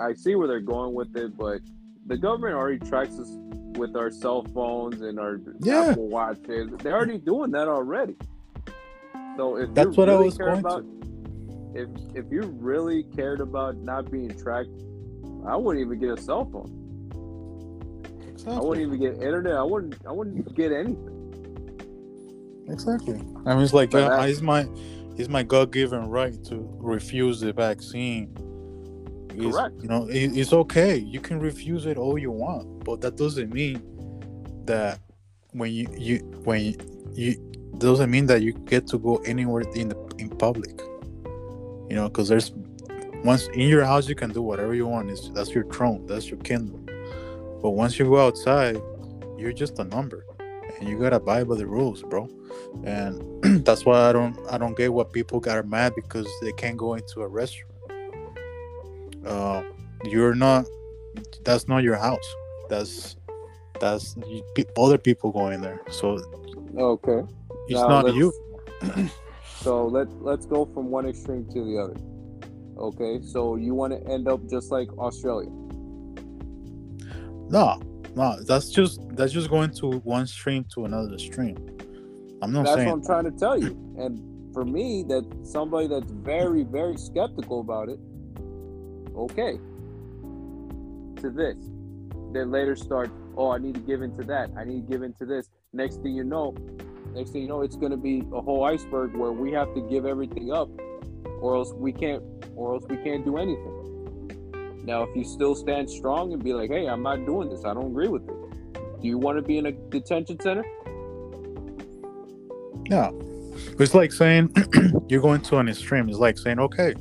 I see where they're going with it, but the government already tracks us with our cell phones and our Yeah. Apple watches. They're already doing that already. So if That's you what I really was going about, if if you really cared about not being tracked, I wouldn't even get a cell phone. you, I wouldn't even get internet. I wouldn't. I wouldn't get anything. exactly i mean it's like uh, it's my it's my god-given right to refuse the vaccine It's- Correct. you know it, it's okay. You can refuse it all you want but that doesn't mean that when you you when you, you doesn't mean that you get to go anywhere in the in public you know because there's once in your house you can do whatever you want. It's, that's your throne. That's your kingdom. But once you go outside you're just a number and you gotta abide by the rules bro. And that's why i don't i don't get what people got mad because they can't go into a restaurant uh you're not that's not your house that's That's other people going there. So Okay. it's Now not you. So let let's go from one extreme to the other. Okay, so you want to end up just like Australia. No, no. That's just that's just going to one stream to another stream. I'm not saying. That's saying what I'm trying to tell you. And for me, that somebody that's very, very skeptical about it, okay, to this, then later start, oh, I need to give into that. I need to give into this. Next thing you know, next thing you know, it's going to be a whole iceberg where we have to give everything up, or else we can't, or else we can't do anything. Now, if you still stand strong and be like, hey, I'm not doing this. I don't agree with it. Do you want to be in a detention center? Yeah. It's like saying you're going to an extreme. It's like saying, okay,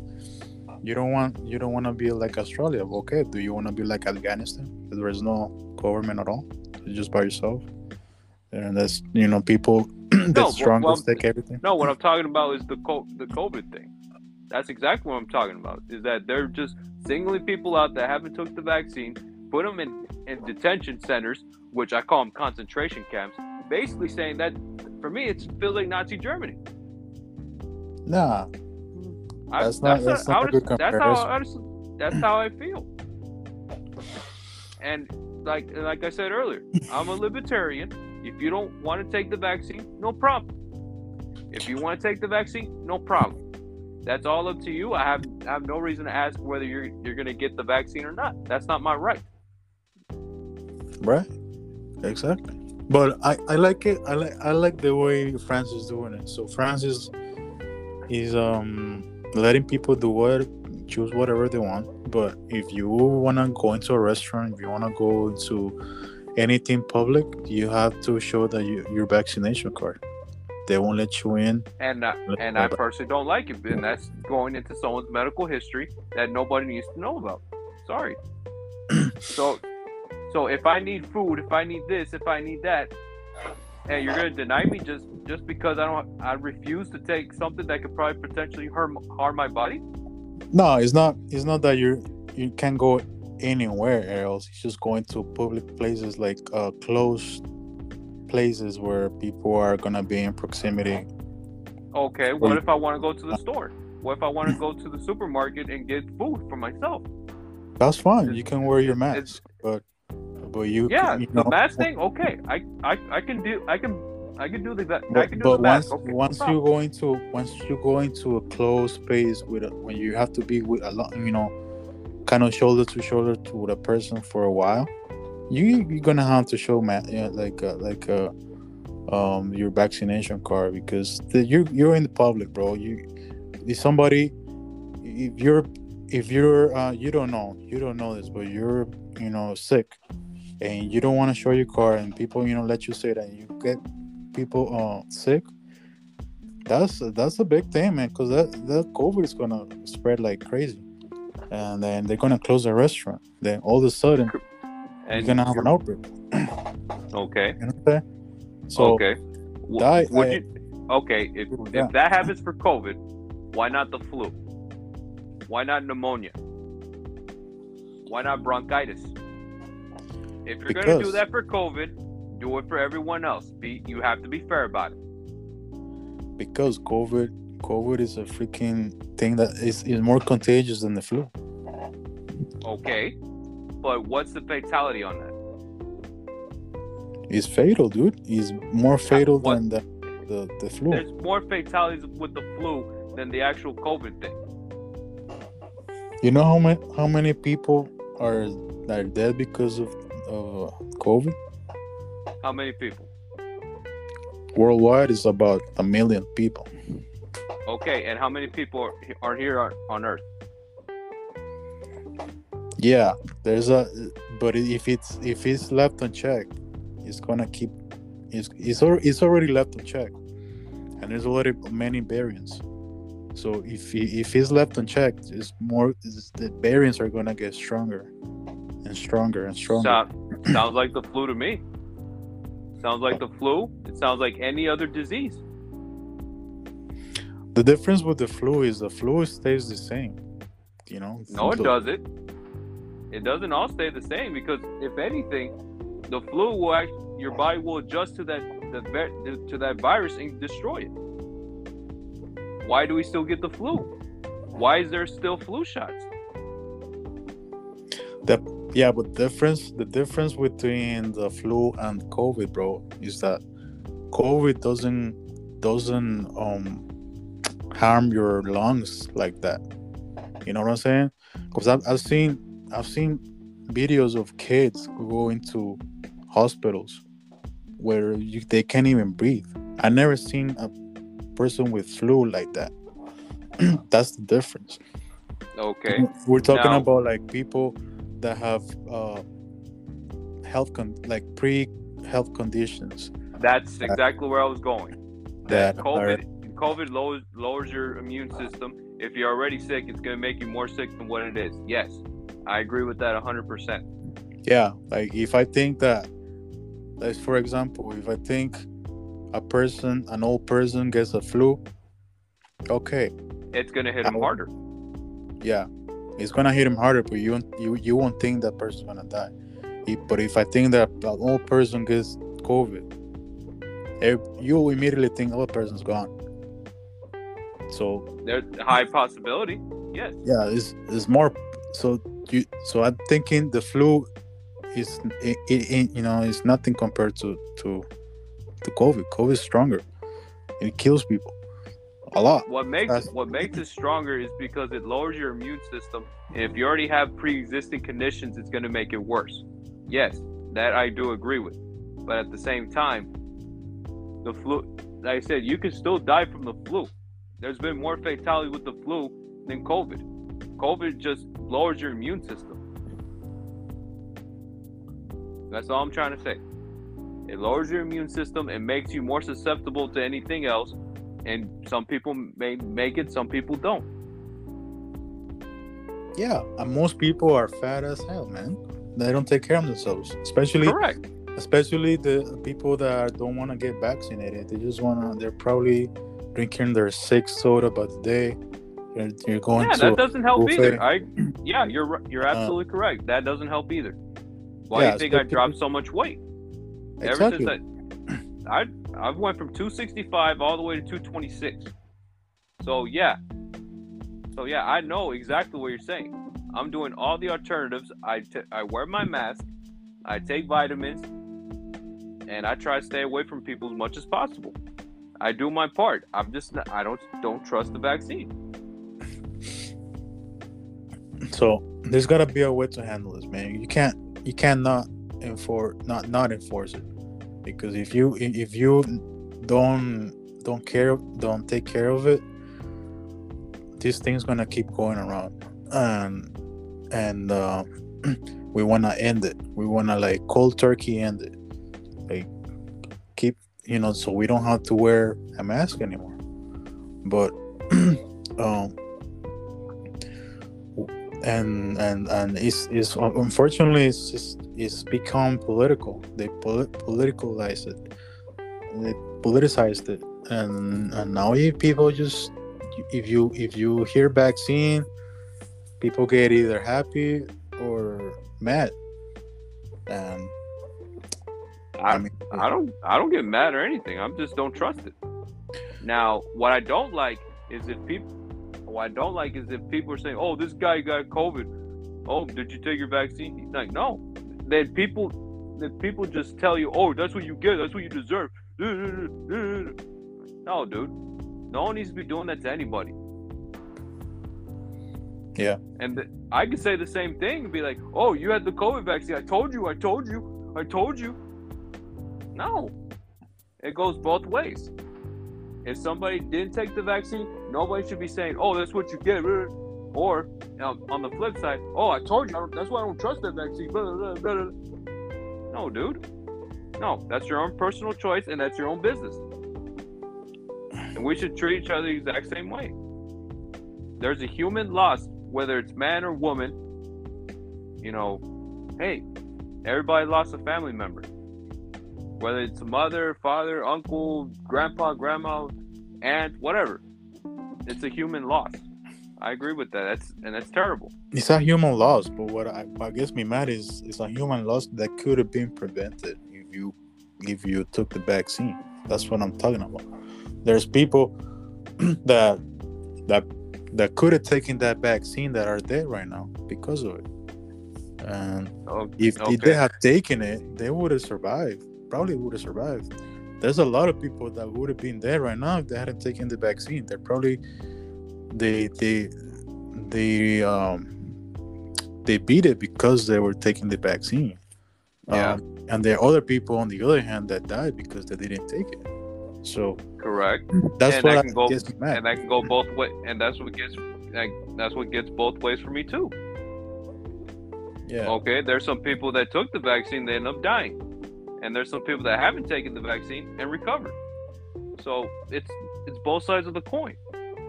you don't want you don't want to be like Australia. Okay, do you want to be like Afghanistan? There is no government at all. You're just by yourself. And that's you know people well- that's strong well, take everything. No, what I'm talking about is the co- the COVID thing. That's exactly what I'm talking about. Is that they're just singling people out that haven't took the vaccine, put them in, in detention centers, which I call them concentration camps. Basically saying that, for me, it's feels like Nazi Germany. Nah, I- That's not- that's not a honest- good That's how comparison. honestly, that's how I feel. And like like I said earlier, I'm a libertarian. If you don't want to take the vaccine, no problem. If you want to take the vaccine, no problem. That's all up to you. I have I have no reason to ask whether you're you're gonna get the vaccine or not. That's not my right. right? Exactly. But I, I like it. I like I like the way France is doing it. So France is is um letting people do what choose whatever they want. But if you wanna go into a restaurant, if you wanna go into anything public, you have to show that you, your vaccination card. They won't let you in. And uh, and I personally don't like it. And that's going into someone's medical history that nobody needs to know about. Sorry. so so if I need food, if I need this, if I need that, and you're gonna deny me just just because I don't I refuse to take something that could probably potentially harm harm my body? No, it's not. It's not that you you can't go anywhere else. It's just going to public places like uh, closed places where people are gonna be in proximity. Okay, what if I want to go to the store? What if I want to go to the supermarket and get food for myself? That's fine. It's- You can wear your mask, but but you Yeah, can, you the know, mask thing. Okay, I, I I can do I can I can do the But, can do but the once Okay, once you go into once you go into a closed space with a, when you have to be with a lot, you know, kind of shoulder to shoulder to the person for a while, you you're gonna have to show man, yeah, like uh, like uh, um your vaccination card because the, you you're in the public, bro. You if somebody if you're if you're uh you don't know you don't know this, but you're you know sick and you don't want to show your car and people you know let you say that you get people uh sick that's that's a big thing man because that the covid is gonna spread like crazy and then they're gonna close the restaurant then all of a sudden and you're gonna have an outbreak okay, you know so okay. That- would I- you, okay, if Yeah. if that happens for COVID, why not the flu? Why not pneumonia? Why not bronchitis? If you're gonna do that for COVID, do it for everyone else. Be you have to be fair about it. because covid covid is a freaking thing that is, is more contagious than the flu Okay, but what's the fatality on that? it's fatal dude it's more fatal what- than the the, the flu There's more fatalities with the flu than the actual COVID thing. you know how many how many people are are dead because of of uh, covid? How many people? worldwide is about a million people. Okay, and how many people are, are here on, on Earth? yeah there's a but if it's if it's left unchecked it's gonna keep it's it's, it's already left unchecked. And there's already many variants. So if if it's left unchecked it's more it's, the variants are gonna get stronger and stronger and stronger. Sound, sounds like the flu to me. Sounds like the flu. It sounds like any other disease. the difference with the flu is the flu stays the same you know No, it doesn't. It doesn't all stay the same because if anything, The flu will act, your body will adjust to that the, to that virus and destroy it. Why do we still get the flu? Why is there still flu shots? Yeah, but difference the difference between the flu and COVID, bro, is that COVID doesn't doesn't um harm your lungs like that. You know what I'm saying? Because I've, I've seen I've seen videos of kids who go into hospitals where you, they can't even breathe. I never seen a person with flu like that. That's the difference. Okay. We're talking Now- about like people that have uh, health con- like pre health conditions That's exactly where I was going. that are COVID COVID lowers lowers your immune system. If you're already sick, it's going to make you more sick than what it is. Yes, I agree with that 100%. yeah like if i think that like for example if i think a person an old person gets a flu okay It's going to hit them harder. yeah it's gonna hit him harder but you won't- you you won't think that person's gonna die but if i think that an old person gets covid eh, you immediately think oh, person's gone so There's a high possibility. Yes. yeah it's, it's more so you so i'm thinking the flu is it, it, you know it's nothing compared to to to covid covid is stronger it kills people a lot What makes That's- what makes it stronger is because it lowers your immune system. And if you already have pre-existing conditions, it's going to make it worse. Yes, that I do agree with. But at the same time, the flu, like I said, you can still die from the flu. There's been more fatality with the flu than COVID. COVID just lowers your immune system. That's all I'm trying to say. It lowers your immune system and makes you more susceptible to anything else and some people may make it some people don't. Yeah and most people are fat as hell man. They don't take care of themselves especially correct. especially the people that don't want to get vaccinated. They just want to they're probably drinking their six soda by the day. You're, you're going yeah to that doesn't help buffet. either. I yeah you're you're Uh, absolutely correct. That doesn't help either. Why Yeah, do you think i dropped so much weight? Exactly. ever since i i i went from 265 all the way to 226 so yeah. So yeah i know exactly what you're saying. I'm doing all the alternatives. I t- I wear my mask. I take vitamins. And i try to stay away from people as much as possible. I do my part. I'm just not, i don't don't trust the vaccine. So there's got to be a way to handle this man. You can't you can't enforce not not enforce it because if you if you don't don't care don't take care of it this thing's gonna keep going around. And and uh, we want to end it. We want to like cold turkey end it. Like keep you know so we don't have to wear a mask anymore. But um and and and it's, it's unfortunately it's just it's become political they polit- politicalize it they politicized it and and now people just if you if you hear vaccine people get either happy or mad and I, I mean I don't I don't get mad or anything. I just don't trust it. Now, what I don't like is if people what I don't like is if people are saying, "Oh, this guy got COVID. Oh, did you take your vaccine?" He's like, "No." Then people then people just tell you, "Oh, that's what you get. That's what you deserve." No, dude. No one needs to be doing that to anybody. Yeah. And th- I could say the same thing and be like, "Oh, you had the COVID vaccine. I told you. I told you. I told you." No. It goes both ways. If somebody didn't take the vaccine, nobody should be saying, "Oh, that's what you get." Or on the flip side, "Oh, I told you, I that's why I don't trust that vaccine." Blah, blah, blah. No, dude. No, that's your own personal choice, and that's your own business. And we should treat each other the exact same way. There's a human loss, whether it's man or woman. You know, hey, everybody lost a family member whether it's a mother, father, uncle, grandpa, grandma, aunt, whatever. It's a human loss. I agree with that. That's and that's terrible. It's a human loss, but what I, what gets me mad is it's a human loss that could have been prevented if you if you took the vaccine. That's what I'm talking about. There's people that that that could have taken that vaccine that are dead right now because of it. And Oh, if okay. they had taken it, they would have survived. Probably would have survived. There's a lot of people that would have been dead right now if they hadn't taken the vaccine. They're probably they they they um they beat it because they were taking the vaccine. Yeah. Um, and there are other people on the other hand that died because they didn't take it. So correct. that's And what that I can go- gets mad. and that can go both ways. And that's what gets like, that's what gets both ways for me too. yeah. Okay, there's some people that took the vaccine they end up dying, and there's some people that haven't taken the vaccine and recovered. So it's it's both sides of the coin.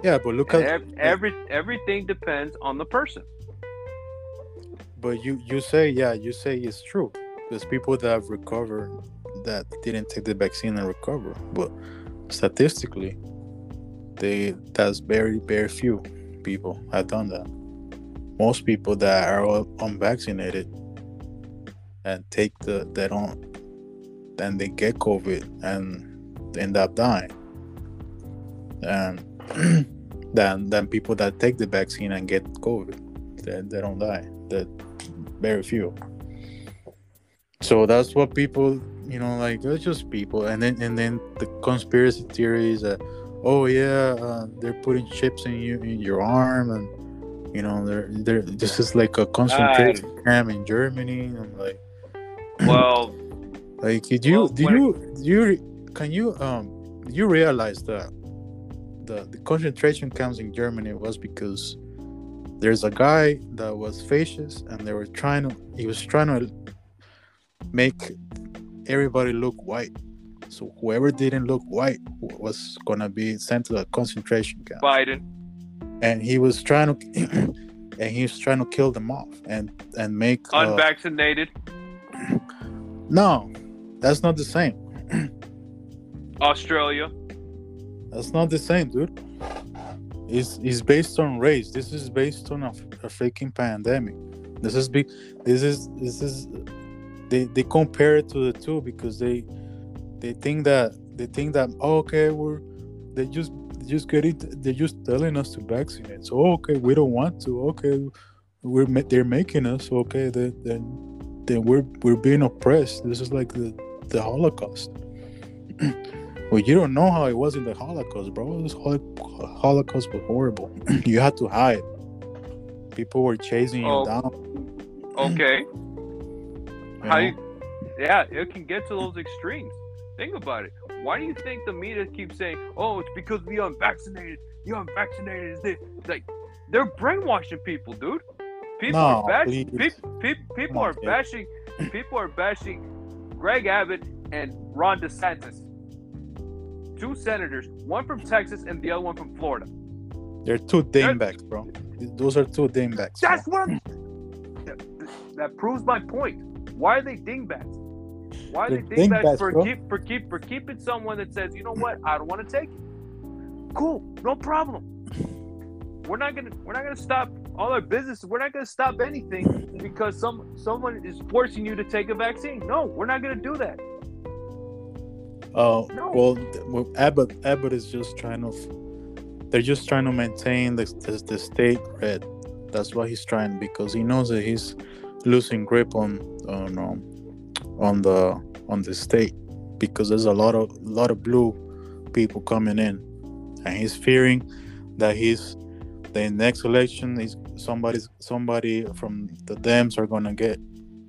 Yeah, but look at ev- every everything depends on the person. But you you say yeah, you say it's true. There's people that have recovered that didn't take the vaccine and recover. But statistically, they that's very very few people have done that. Most people that are all unvaccinated and take the they don't then they get COVID and end up dying. And than than people that take the vaccine and get COVID. They, they don't die. That very few. So that's what people, you know, like it's just people, and then and then the conspiracy theories that, oh yeah, uh, they're putting chips in you in your arm, and you know, they're they're this is like a concentration camp in Germany. I'm like, Well, like did you Well, do you do you can you um do you realize that the the concentration camps in Germany was because there's a guy that was fascist and they were trying to he was trying to make everybody look white so whoever didn't look white was gonna be sent to the concentration camp Biden. and he was trying to and he was trying to kill them off and and make uh, unvaccinated, no that's not the same Australia. That's not the same, dude. It's, it's based on race. This is based on a, a freaking pandemic. This is big. This is this is. They they compare it to the two because they they think that they think that oh, okay we're they just just get it. They're just telling us to vaccinate. So oh, okay, we don't want to. Okay, we're they're making us. Okay, then then then we're we're being oppressed. This is like the the Holocaust. Well, you don't know how it was in the Holocaust, bro. This hol- Holocaust was horrible. you had to hide. People were chasing you Oh. down. Okay. you How you, yeah, it can get to those extremes. Think about it. Why do you think the media keeps saying, "Oh, it's because the unvaccinated, the unvaccinated is this"? Like, they're brainwashing people, dude. People No, are bashing. please. People, people, on, are bashing. People are bashing Greg Abbott and Ron DeSantis, two senators, one from Texas and the other one from Florida. They're two damebacks, bro. Those are two bro. That's what I'm. That, that proves my point. Why are they dingbats? Why are they dingbats dingbats, for bro. keep for keep for keeping someone that says, you know what, I don't want to take it. Cool, no problem. We're not gonna we're not gonna stop all our business. We're not gonna stop anything because some someone is forcing you to take a vaccine. No, we're not gonna do that. Uh, well, Abbott Abbott is just trying to. They're just trying to maintain the, the the state red. That's what he's trying because he knows that he's losing grip on on um, on the on the state because there's a lot of lot of blue people coming in, and he's fearing that he's the next election is somebody's somebody from the Dems are gonna get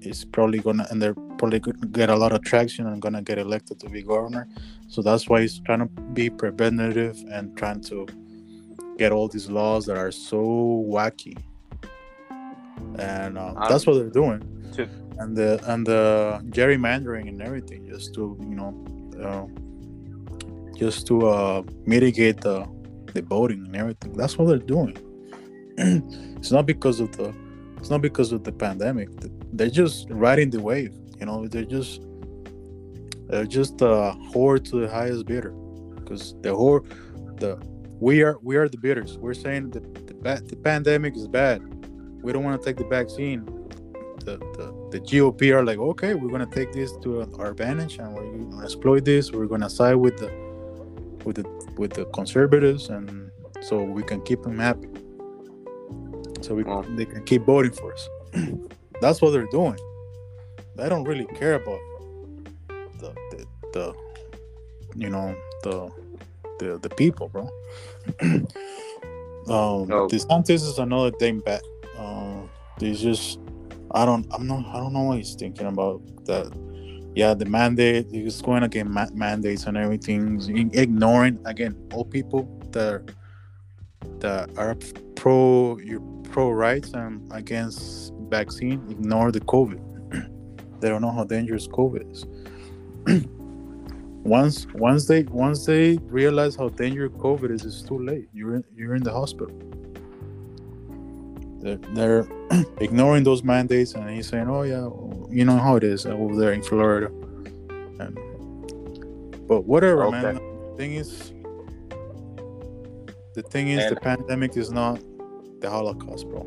is probably gonna and they're probably get a lot of traction and gonna get elected to be governor. So that's why he's trying to be preventative and trying to get all these laws that are so wacky. And uh, Um, that's what they're doing. to- And the and the gerrymandering and everything just to you know uh, just to uh, mitigate the the voting and everything. That's what they're doing. it's not because of the it's not because of the pandemic. They're just riding the wave. You know, they're just they're just a whore to the highest bidder. Because the whore, the we are we are the bidders. We're saying that the ba- the pandemic is bad. We don't want to take the vaccine. The, the the GOP are like, okay, we're gonna take this to our advantage and we're gonna exploit this. We're gonna side with the with the with the conservatives, and so we can keep them happy. So we they can keep voting for us. That's what they're doing. They don't really care about the the, the you know the the the people, bro. um, No. DeSantis is another thing back. Um, he's just I don't I'm not I don't know what he's thinking about that. Yeah, the mandate he's going against ma- mandates and everything, ignoring again all people that that are pro your pro rights and against vaccine. Ignore the COVID. They don't know how dangerous COVID is. once once they once they realize how dangerous COVID is, it's too late. You're in, you're in the hospital. They're, they're ignoring those mandates, and he's saying, "Oh yeah, you know how it is over there in Florida." And but whatever, man. Okay. The thing is, the thing is, the pandemic is not the Holocaust, bro.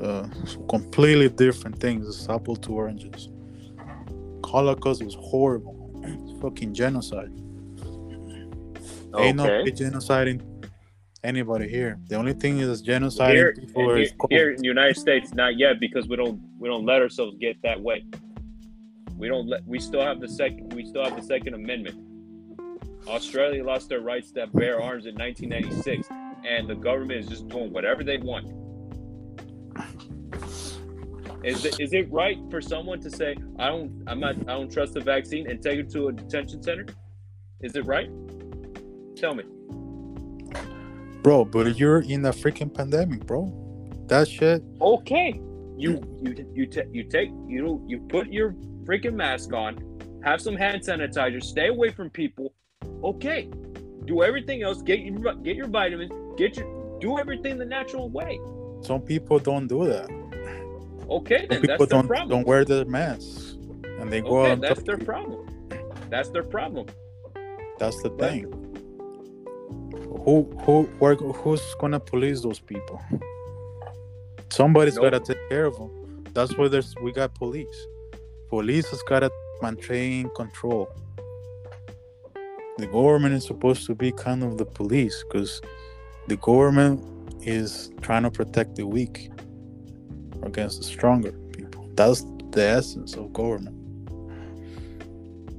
Uh, completely different things. It's apple to oranges. Holocaust was horrible. It's fucking genocide. Ain't no Okay. genociding anybody here. The only thing is genociding Here, people here, here in the United States, not yet because we don't we don't let ourselves get that way. We don't let we still have the second we still have the Second Amendment. Australia lost their rights to bear arms in 1996, and the government is just doing whatever they want. Is it, is it right for someone to say I don't I'm not I don't trust the vaccine and take it to a detention center? Is it right? Tell me. Bro, but you're in a freaking pandemic, bro. That shit. okay you you you ta- you take you you put your freaking mask on have some hand sanitizer stay away from people okay do everything else get your get your vitamins get your do everything the natural way Some people don't do that. Okay then people that's their don't problem don't wear their masks, and they go out. okay and that's their problem that's their problem That's the Right. thing. Who who where, who's gonna police those people? Somebody's Nope. gotta take care of them. That's why there's we got police. Police has gotta maintain control. The government is supposed to be kind of the police because the government is trying to protect the weak against the stronger people. That's the essence of government.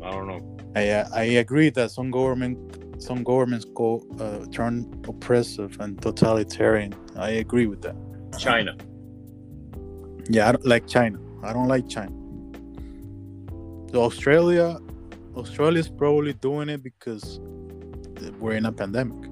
i don't know I I agree that some government some governments go uh, turn oppressive and totalitarian. I agree with that. china Yeah, I don't like China. I don't like China. So Australia, is probably doing it because we're in a pandemic,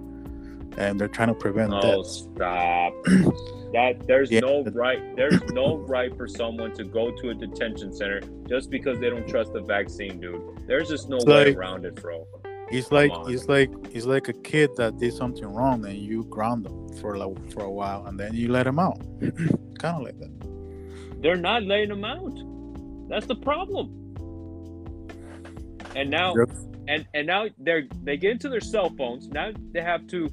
and they're trying to prevent oh that. stop that there's Yeah. no right there's no right for someone to go to a detention center just because they don't trust the vaccine dude there's just no It's way like- around it bro It's like it's like it's like a kid that did something wrong, and you ground them for like for a while, and then you let them out. kind of like that. They're not letting them out. That's the problem. And now, Yep. and and now they're they get into their cell phones. Now they have to.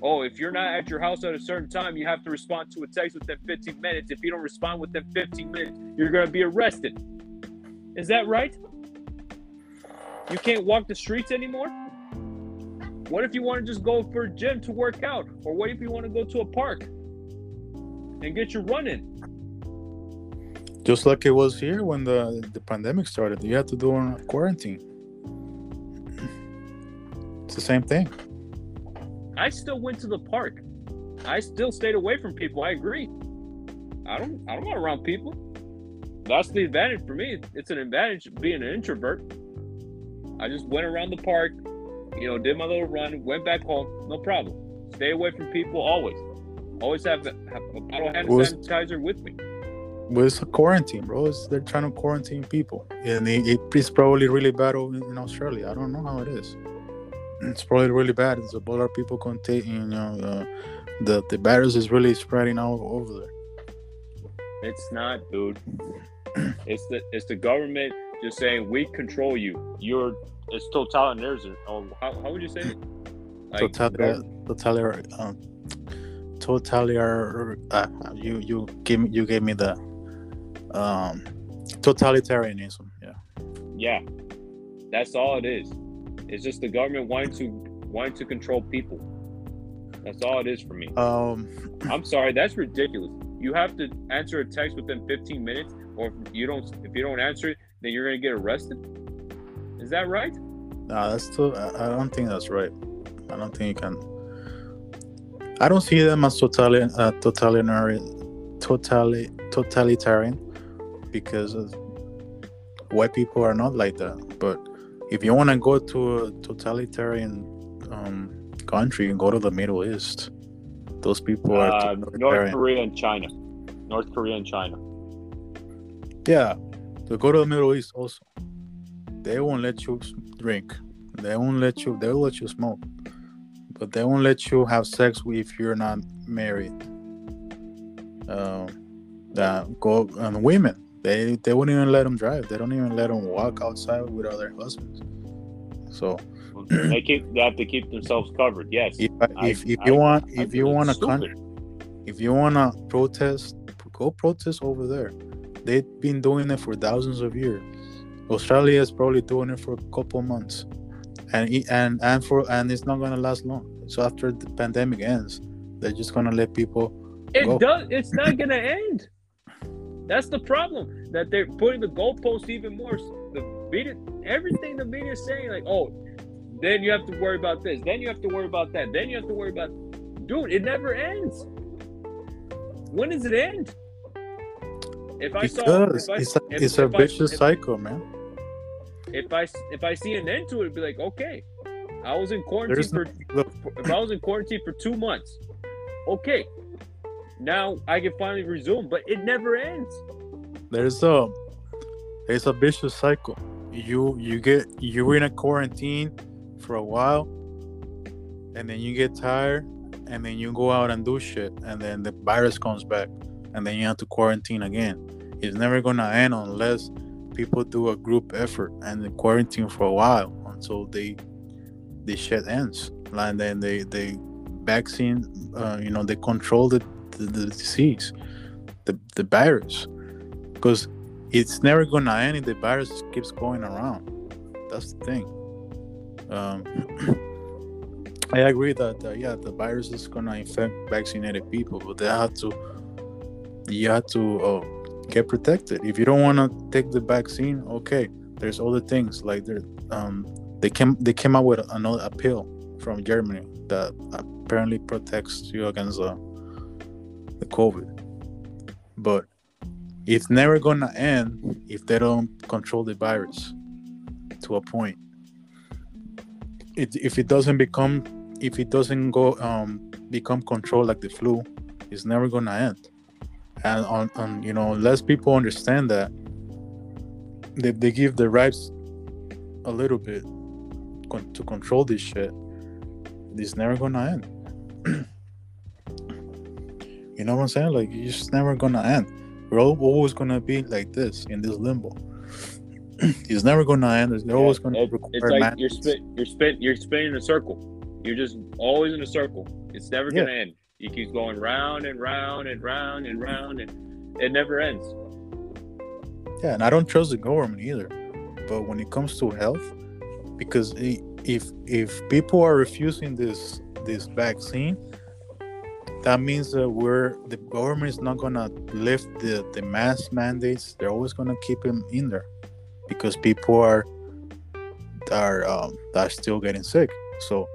Oh, if you're not at your house at a certain time, you have to respond to a text within 15 minutes. If you don't respond within 15 minutes, you're going to be arrested. Is that right? You can't walk the streets anymore. What if you want to just go for a gym to work out, or what if you want to go to a park and get your run in? Just like it was here when the the pandemic started, you had to do a quarantine. It's the same thing. I still went to the park. I still stayed away from people. I agree. I don't. I don't want around people. That's the advantage for me. It's an advantage being an introvert. I just went around the park, you know, did my little run, went back home. No problem. Stay away from people always. Always have, have a bottle of hand Was- sanitizer with me. But it's a quarantine, bro. It's, they're trying to quarantine people, and it, it- it's probably really bad over in Australia. I don't know how it is. It's probably really bad. It's a lot of people contain. You know, uh, the the virus is really spreading all over there. It's not, dude. It's the it's the government just saying we control you. You're it's totalitarianism. Oh, how, how would you say it? Like, totalitarian, totalitarian, um, totalitarian. Uh, you you gave me you gave me the um totalitarianism. Yeah. yeah, that's all it is. It's just the government wanting to wanting to control people. That's all it is for me. Um. I'm sorry, that's ridiculous. You have to answer a text within 15 minutes, or if you don't, if you don't answer it, then you're gonna get arrested. Is that right? Nah, that's still. I I don't think that's right. I don't think you can. I don't see them as totally uh, totalitarian, totally totalitarian, because of- white people are not like that. But if you want to go to a totalitarian um, country, and go to the Middle East. Those people are Uh, North. Korea and China. North Korea and China. Yeah, to go to the Middle East also. They won't let you drink. They won't let you. They will let you smoke, but they won't let you have sex if you're not married. Um, that go and women. They they won't even let them drive. They don't even let them walk outside with other husbands. So they keep they have to keep themselves covered. Yes. if I- if, if I- you want I if you want it's to con- if you want to protest, go protest over there. They've been doing it for thousands of years. Australia is probably doing it for a couple months, and e- and and for and it's not gonna last long. So after the pandemic ends, they're just gonna let people. It Go. does. It's not gonna end. That's the problem. That they're putting the goalpost even more. The media, everything the media is saying, like, oh, then you have to worry about this. Then you have to worry about that. Then you have to worry about. Dude, it never ends. When does it end? If I saw, if I, it's a, if- it's a if I- vicious if- cycle, man. if I if I see an end to it, it'd be like, okay, I was in quarantine There's for no, if I was in quarantine for two months, okay, now I can finally resume, but it never ends. there's a it's a vicious cycle. You you get you're in a quarantine for a while, and then you get tired, and then you go out and do shit, and then the virus comes back, and then you have to quarantine again. It's never gonna end unless people do a group effort and quarantine for a while until they the shit ends, and then they they vaccine, uh, you know, they control the the, the disease, the the virus because it's never gonna end if the virus keeps going around. That's the thing. Um, I agree that uh, yeah, the virus is gonna infect vaccinated people, but they have to you have to uh, get protected. If you don't want to take the vaccine, okay. There's other things like there. Um, they came they came out with another a pill from Germany that apparently protects you against uh, the COVID. But it's never gonna end if they don't control the virus to a point. It, if it doesn't become if it doesn't go um become controlled like the flu, it's never gonna end. And on, on you know, unless people understand that they, they give the rights a little bit con- to control this shit, it's never gonna end. you know what I'm saying? Like it's just never gonna end. We're al- always gonna be like this in this limbo. it's never gonna end. There's always gonna It- it's like man- you're spin, you're spin, you're spinning in a circle. You're just always in a circle. It's never gonna end. You keep going round and round and round and round, and it never ends. Yeah, and I don't trust the government either. But when it comes to health, because if if people are refusing this this vaccine, that means that we're the government is not gonna lift the the mask mandates. They're always gonna keep them in there because people are are um, are still getting sick. So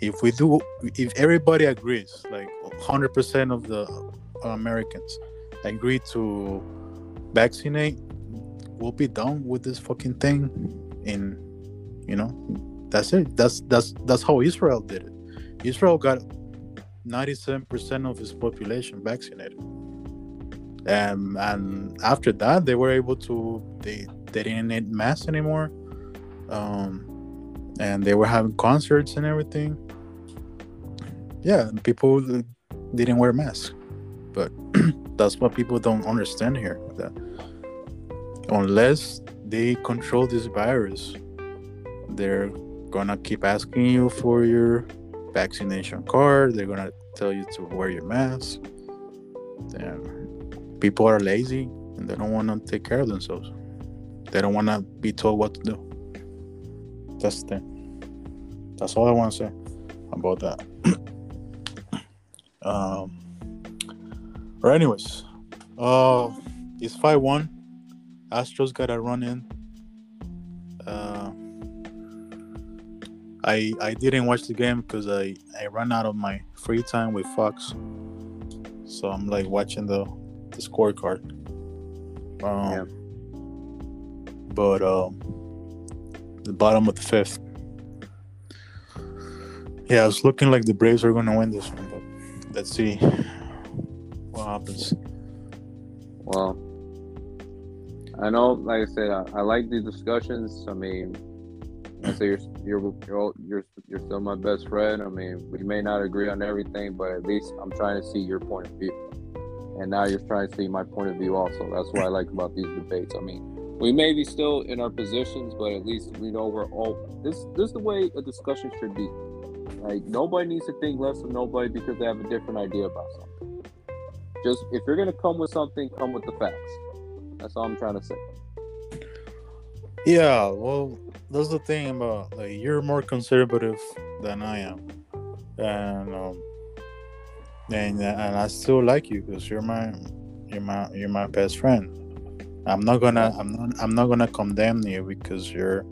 if we do, if everybody agrees, like hundred percent of the Americans agree to vaccinate we'll be done with this fucking thing And you know that's it that's that's that's how israel did it israel got 97% of its population vaccinated. And and after that they were able to they they didn't need masks anymore. Um and they were having concerts and everything. Yeah people didn't wear masks. But that's what people don't understand here that unless they control this virus they're gonna keep asking you for your vaccination card. They're gonna tell you to wear your mask. People are lazy and they don't want to take care of themselves. They don't want to be told what to do. That's the thing. That's all I want to say about that. um. Or anyways, uh, it's five one. Astros gotta run in. Uh, I I didn't watch the game because I I ran out of my free time with Fox, so I'm like watching the the scorecard. Um, Yeah. But um, the bottom of the fifth. Yeah, it's looking like the Braves are gonna win this one, but let's see what happens. Well, I know, like I said, I, I like the discussions. I mean, I say you're you're you're you're you're still my best friend. I mean, we may not agree on everything, but at least I'm trying to see your point of view, and now you're trying to see my point of view also. That's what I like about these debates. I mean, we may be still in our positions, but at least we know we're all this. This is the way a discussion should be. Like nobody needs to think less of nobody because they have a different idea about something. Just if you're gonna come with something, come with the facts. That's all I'm trying to say. Yeah, well, that's the thing about like you're more conservative than I am, and um, and and I still like you because you're my you're my you're my best friend. I'm not gonna I'm not I'm not gonna condemn you because you're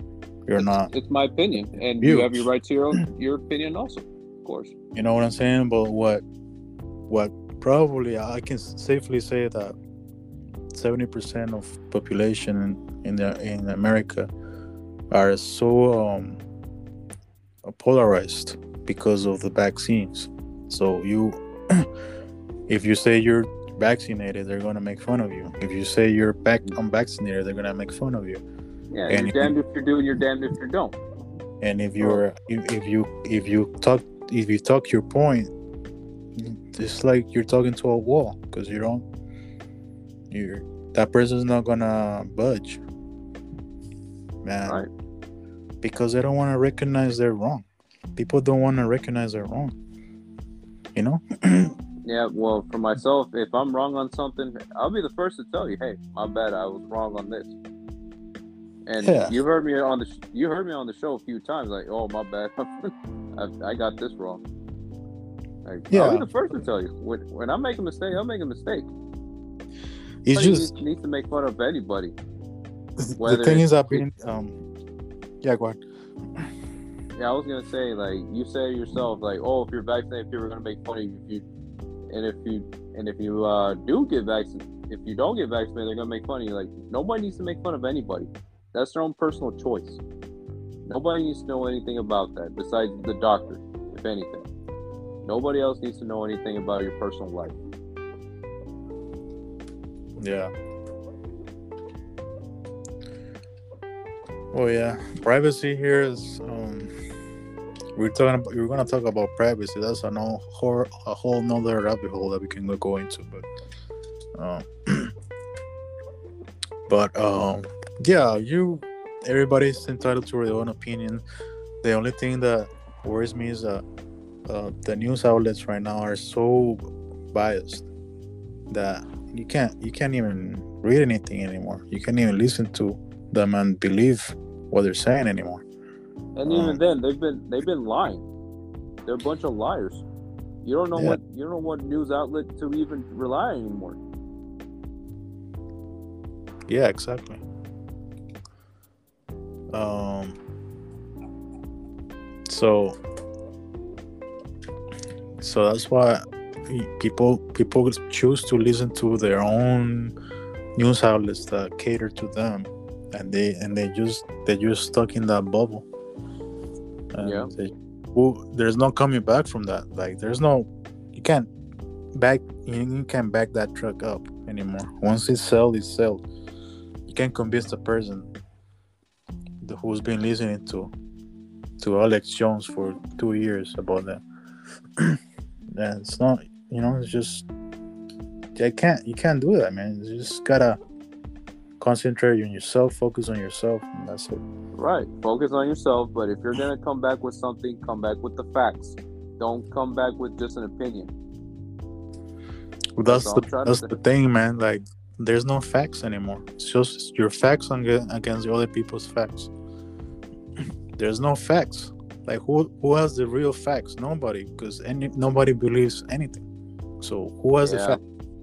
you're it's, not It's my opinion, and you have your right to your own, your opinion also, of course. you know what I'm saying. But what what probably I can safely say that seventy percent of population in in, the, in America are so um, polarized because of the vaccines. So you, if you say you're vaccinated, they're gonna make fun of you. If you say you're back unvaccinated, they're gonna make fun of you. Yeah, And you're damned if you do, and you're damned if you don't. And if you're if, if you if you talk if you talk your point, it's like you're talking to a wall because you don't you're that person's not gonna budge, man. Right. Because they don't want to recognize they're wrong. People don't want to recognize they're wrong. You know? Yeah, well, for myself, if I'm wrong on something, I'll be the first to tell you, "Hey, my bad, I was wrong on this." And Yeah. you heard me on the sh- you heard me on the show a few times, like, "Oh, my bad, I, I got this wrong." Like, I'll be the first to tell you when when I make a mistake, I'll make a mistake. It's Nobody just needs, needs to make fun of anybody. the thing is I've been um yeah go ahead. Yeah, I was gonna say like you say yourself like, oh, if you're vaccinated, people are gonna make fun of you. If you and if you and if you uh, do get vaccinated, if you don't get vaccinated, they're gonna make fun of you. Like nobody needs to make fun of anybody. That's their own personal choice. Nobody needs to know anything about that besides the doctor, if anything. Nobody else needs to know anything about your personal life. Yeah. Well, yeah, privacy here is. Um, we're talking. About, we're gonna talk about privacy. That's a no, whole, a whole nother rabbit hole that we can go into. But, um, but um, yeah, you. Everybody's entitled to their own opinion. The only thing that worries me is that uh, the news outlets right now are so biased that you can't you can't even read anything anymore. You can't even listen to them and believe what they're saying anymore. And Um, even then, they've been they've been lying. They're a bunch of liars. You don't know Yeah. what you don't know what news outlet to even rely on anymore. Yeah, exactly. Um. So. So that's why people people choose to listen to their own news outlets that cater to them, and they and they just they're just stuck in that bubble. And Yeah. They, well, there's no coming back from that. Like there's no, you can't back you, you can't back that truck up anymore. Once it's sold, it's sold. You can't convince the person who's been listening to to Alex Jones for two years about that. and it's not, you know, it's just I can't you can't do that, man. You just gotta concentrate on yourself, focus on yourself, and that's it. Right. Focus on yourself, but if you're gonna come back with something, come back with the facts. don't come back with just an opinion. Well, that's That's the that's the thing, man. Like, there's no facts anymore. It's just your facts ag- against other people's facts. There's no facts. Like, who who has the real facts? Nobody, because any nobody believes anything. So who has the Yeah. fact?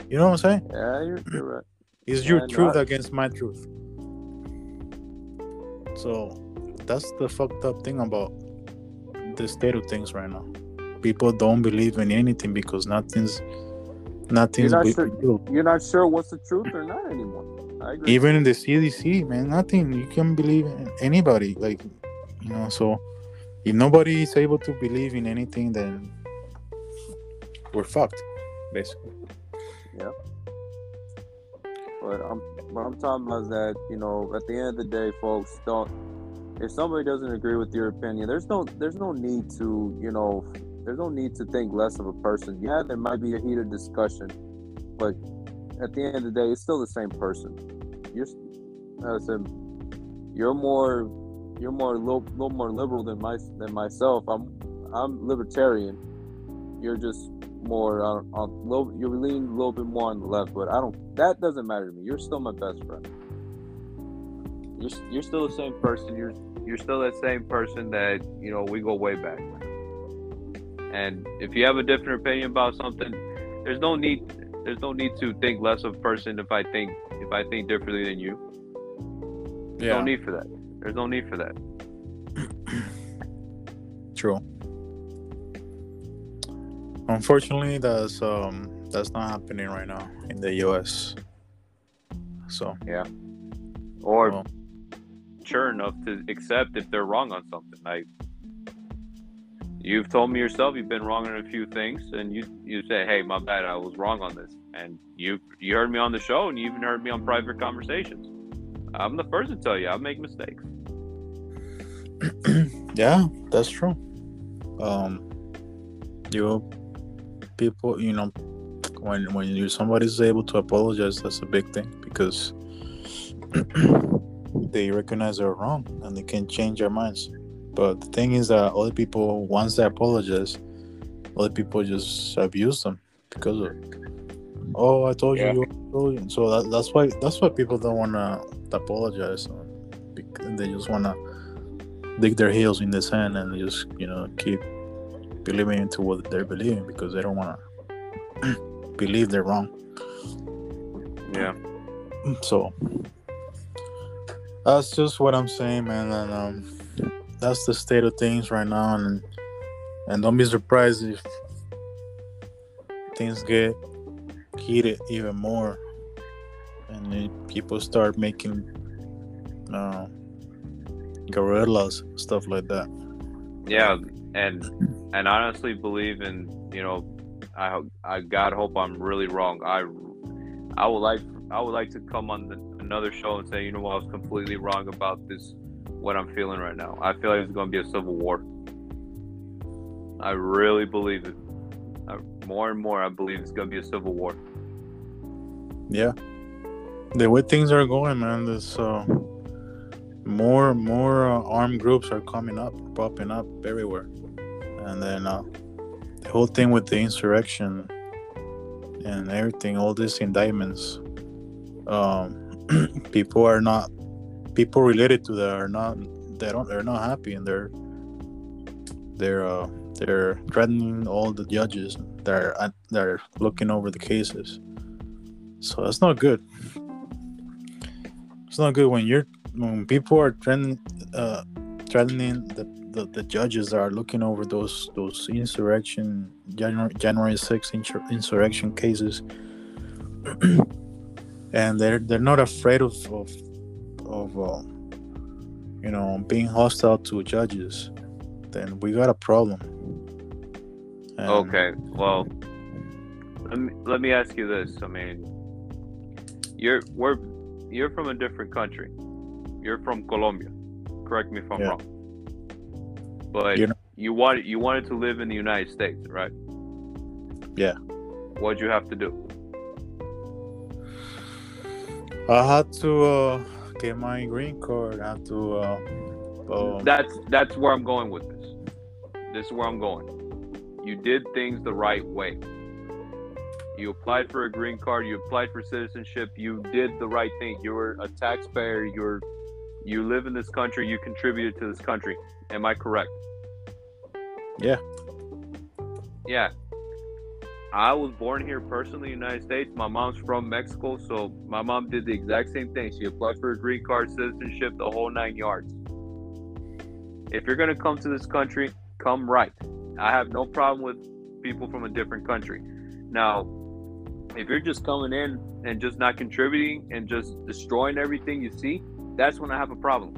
You know what I'm saying? Yeah, you're, you're right. Is your Yeah, no, truth against my truth? So that's the fucked up thing about the state of things right now. People don't believe in anything because nothing's nothing's not be- sure-. You're not sure what's the truth or not anymore. I agree. even in the CDC, man, nothing. You can believe in anybody, like you know. So if nobody is able to believe in anything, then we're fucked, basically. But I'm what I'm talking about is that you know at the end of the day, folks, don't. If somebody doesn't agree with your opinion, there's no there's no need to you know there's no need to think less of a person. Yeah, there might be a heated discussion, but at the end of the day, it's still the same person. You're, I said, you're more you're more a little, little more liberal than my than myself. I'm I'm libertarian. You're just more uh, on, on little, you're leaning a little bit more on the left, but I don't. That doesn't matter to me. You're still my best friend. You're, you're still the same person. You're you're still that same person that you know we go way back. And if you have a different opinion about something, there's no need there's no need to think less of a person if I think if I think differently than you. There's no need for that. There's no need for that. True. Unfortunately, that's um that's not happening right now in the U.S. So yeah, Or well, sure enough to accept if they're wrong on something. Like you've told me yourself, you've been wrong on a few things, and you you say, "Hey, my bad, I was wrong on this." And you you heard me on the show, and you even heard me on private conversations. I'm the first to tell you I make mistakes. yeah, that's true. Um, you people, you know, when when you somebody's able to apologize, that's a big thing because they recognize they're wrong and they can change their minds. But the thing is that other people, once they apologize, other people just abuse them because of. Oh, I told Yeah. you. I told you. So that, that's why that's why people don't want to apologize. They just want to dig their heels in the sand and just you know keep believing into what they're believing because they don't want to believe they're wrong. Yeah. So that's just what I'm saying, man. And um, that's the state of things right now, and and don't be surprised if things get heated even more, and people start making uh, guerrillas stuff like that. Yeah, and and honestly believe in you know, I I God hope I'm really wrong. I I would like I would like to come on the, another show and say you know what I was completely wrong about this what I'm feeling right now. I feel like it's going to be a civil war. I really believe it. I, more and more, I believe it's going to be a civil war. Yeah, the way things are going, man, there's uh, more more uh, armed groups are coming up, popping up everywhere, and then uh, the whole thing with the insurrection and everything, all these indictments, um, people are not people related to that are not they don't they're not happy and they're they're uh, they're threatening all the judges that are are looking over the cases. So that's not good. It's not good when you're when people are threatening uh, threatening the, the, the judges are looking over those those insurrection January January 6th insur- insurrection cases, and they're they're not afraid of of, of uh, you know being hostile to judges. Then we got a problem. And- Okay, well, let me let me ask you this. I mean, you're we're you're from a different country. You're from Colombia. Correct me if I'm Yeah. wrong. But You're not- you wanted you wanted to live in the United States, right? Yeah. What'd you have to do? I had to uh, get my green card. I had to. Uh, um, That's that's where I'm going with this. This is where I'm going. You did things the right way. You applied for a green card. You applied for citizenship. You did the right thing. You were a taxpayer. You're you live in this country. You contributed to this country. Am I correct? Yeah. Yeah. I was born here personally in the United States. My mom's from Mexico, so my mom did the exact same thing. She applied for a green card, citizenship, the whole nine yards. If you're gonna come to this country, come right. I have no problem with people from a different country. Now, if you're just coming in and just not contributing and just destroying everything you see, that's when I have a problem.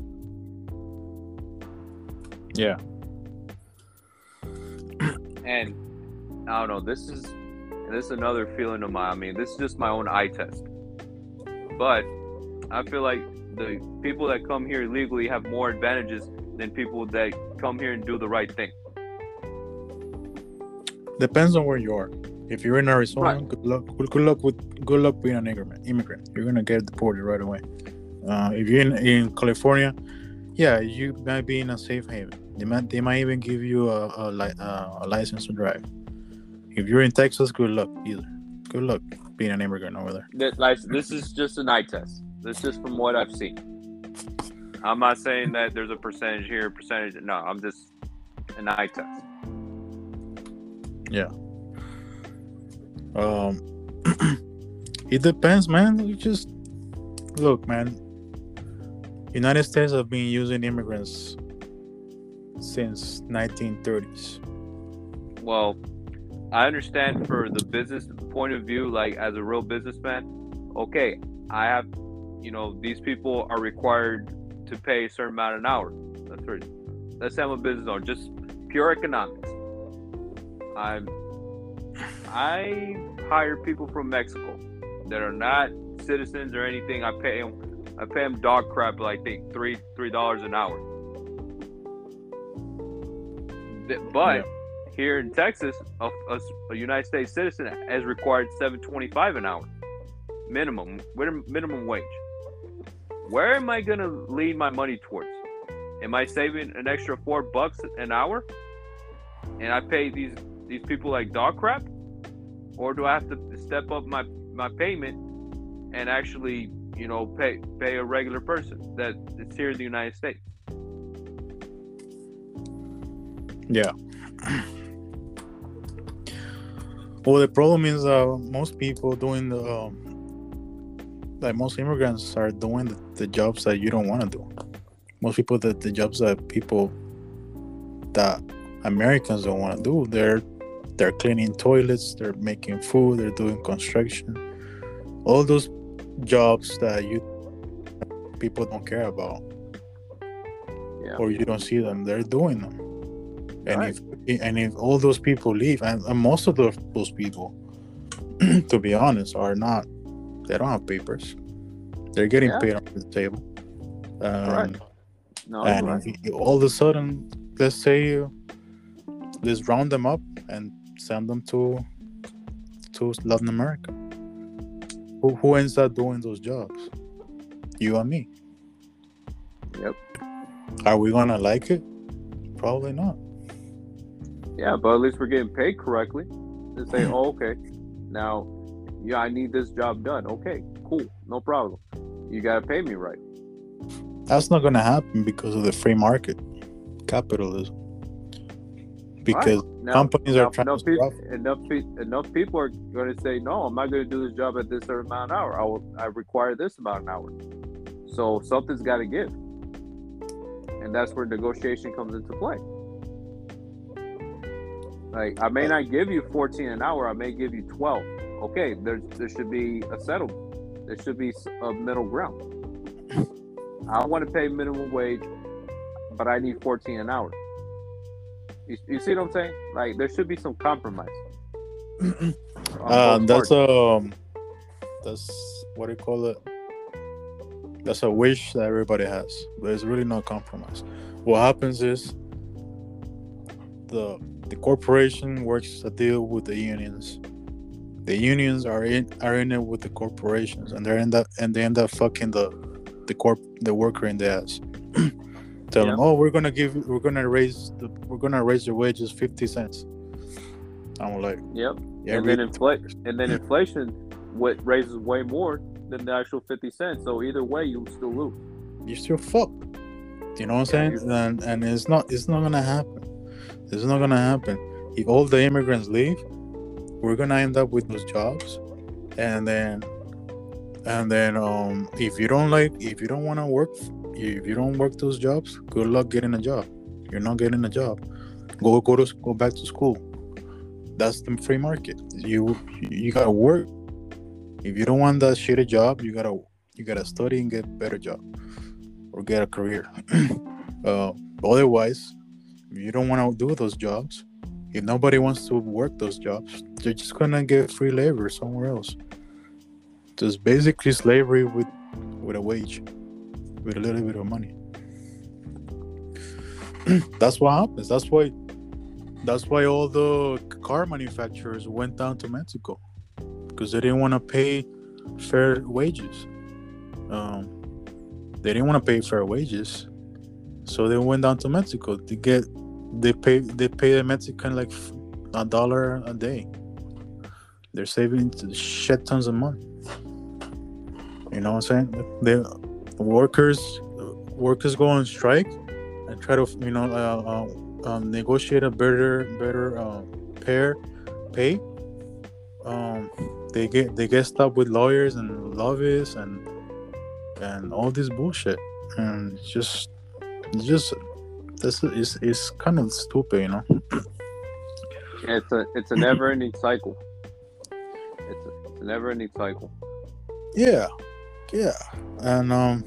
Yeah. And I don't know, this is this is another feeling of mine. I mean, this is just my own eye test. But I feel like the people that come here illegally have more advantages than people that come here and do the right thing. Depends on where you are. If you're in Arizona, Right. good luck. Good, good luck with good luck being an immigrant. Immigrant, you're gonna get deported right away. Uh, if you're in, in California, yeah, you might be in a safe haven. They might they might even give you a a, a license to drive. If you're in Texas, good luck either. Good luck being an immigrant over there. That, like, this is just an eye test. This is just from what I've seen. I'm not saying that there's a percentage here, percentage. No, I'm just an eye test. Yeah. Um, it depends, man. You just look, man. United States have been using immigrants since 1930s. Well, I understand for the business point of view, like as a real businessman, okay, I have, you know, these people are required to pay a certain amount an hour. That's right. Let's say I'm a business owner, just pure economics. I'm, I hire people from Mexico that are not citizens or anything. I pay them, I pay them dog crap, like think three three dollars an hour. But Yeah. here in Texas, a, a, a United States citizen has required seven twenty five an hour, minimum minimum wage. Where am I gonna lead my money towards? Am I saving an extra four bucks an hour, and I pay these these people like dog crap, or do I have to step up my my payment and actually you know pay pay a regular person that is here in the United States? Yeah. Well, the problem is uh, most people doing the um, like most immigrants are doing the, the jobs that you don't want to do. Most people that the jobs that people that Americans don't want to do. They're they're cleaning toilets, they're making food, they're doing construction. All those jobs that you people don't care about Yeah. or you don't see them, they're doing them. And Right. if and if all those people leave, and, and most of those those people, to be honest, are not. They don't have papers. They're getting Yeah. paid under the table. Um, Right. No, and right. all of a sudden, let's say you let's round them up and send them to to Latin America. Who who ends up doing those jobs? You and me. Yep. Are we gonna like it? Probably not. Yeah, but at least we're getting paid correctly. They say, hmm. oh, okay, now, yeah, I need this job done. Okay, cool, no problem. You gotta pay me right. That's not gonna happen because of the free market, capitalism. Because Now, companies are trying enough, to people, enough, pe- enough people are going to say, no, I'm not going to do this job at this certain amount an hour. I will, I require this amount an hour. So something's got to give, and that's where negotiation comes into play. Like I may not give you 14 an hour, I may give you 12. Okay, there there should be a settlement. There should be a middle ground. I want to pay minimum wage, but I need 14 an hour. You, you see what I'm saying? Like there should be some compromise. Uh, that's um, that's what do you call it? That's a wish that everybody has, but it's really not compromise. What happens is the the corporation works a deal with the unions. The unions are in are in it with the corporations, and they end up and they end up fucking the the corp the worker in the ass. Tell them, oh, we're gonna give, we're gonna raise the, we're gonna raise your wages fifty cents. I'm like, Yep. yeah, and then inflation, and then inflation, what raises way more than the actual fifty cents. So either way, you still lose. you're still fucked. You know what I'm Yeah, saying? And and it's not it's not gonna happen. It's not gonna happen. If all the immigrants leave, we're gonna end up with those jobs, and then and then um if you don't like if you don't want to work if you don't work those jobs, good luck getting a job. You're not getting a job. Go go to go back to school. That's the free market. You you gotta work. If you don't want that shitty job, you gotta you gotta study and get a better job or get a career. uh, otherwise, you don't want to do those jobs, if nobody wants to work those jobs, they're just gonna get free labor somewhere else. Just basically slavery with with a wage, with a little bit of money. that's what happens. That's why. That's why all the car manufacturers went down to Mexico because they didn't want to pay fair wages. Um, they didn't want to pay fair wages, so they went down to Mexico to get. They pay. They pay the Mexican like a dollar a day. They're saving shit tons of money. You know what I'm saying? The workers workers go on strike and try to you know uh, uh, um, negotiate a better better uh, pair pay. Um, they get they get stuck with lawyers and lobbyists and and all this bullshit and just just this is it's kind of stupid, you know. It's a it's a never ending cycle. It's a, it's a never ending cycle. Yeah, yeah, and um,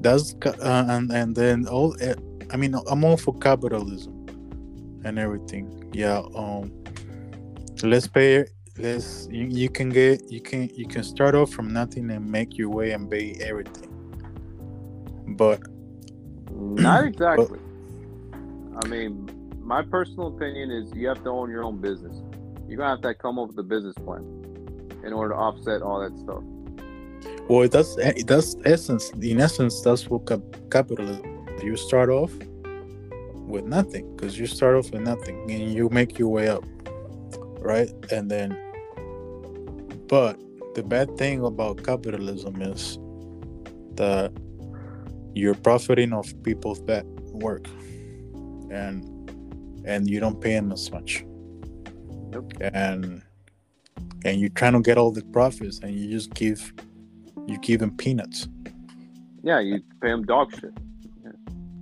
that's uh, and and then all. eh, I mean, I'm all for capitalism and everything. Yeah. Um, let's pay. Let's you, you can get you can you can start off from nothing and make your way and pay everything. But Not exactly. I mean, my personal opinion is you have to own your own business. You're gonna have to come up with a business plan in order to offset all that stuff. Well, that's that's essence. In essence, that's what cap- capitalism. You start off with nothing because you start off with nothing and you make your way up, right? And then, but the bad thing about capitalism is that you're profiting off people's bad work, and and you don't pay them as much, and and you're trying to get all the profits, and you just give you give them peanuts. Yeah, you pay them dog shit.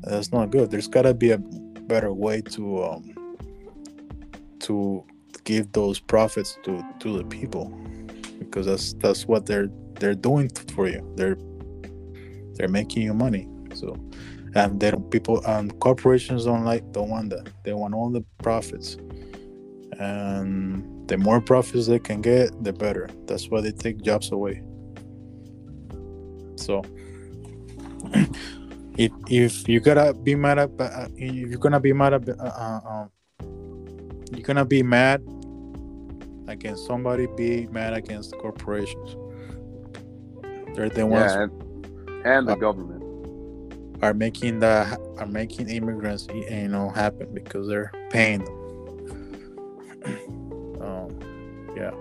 That's not good. There's gotta be a better way to um to give those profits to to the people because that's that's what they're they're doing for you. They're they're making you money. So and then people and corporations don't like don't want that. They want all the profits. And the more profits they can get, the better. That's why they take jobs away. So if if you gotta be mad at uh, if you're gonna be mad at uh, uh, um, you're gonna be mad against somebody be mad against the corporations they're the ones Yeah, and, the Uh, government. are making the are making immigrants you know happen because they're paying them. Um yeah.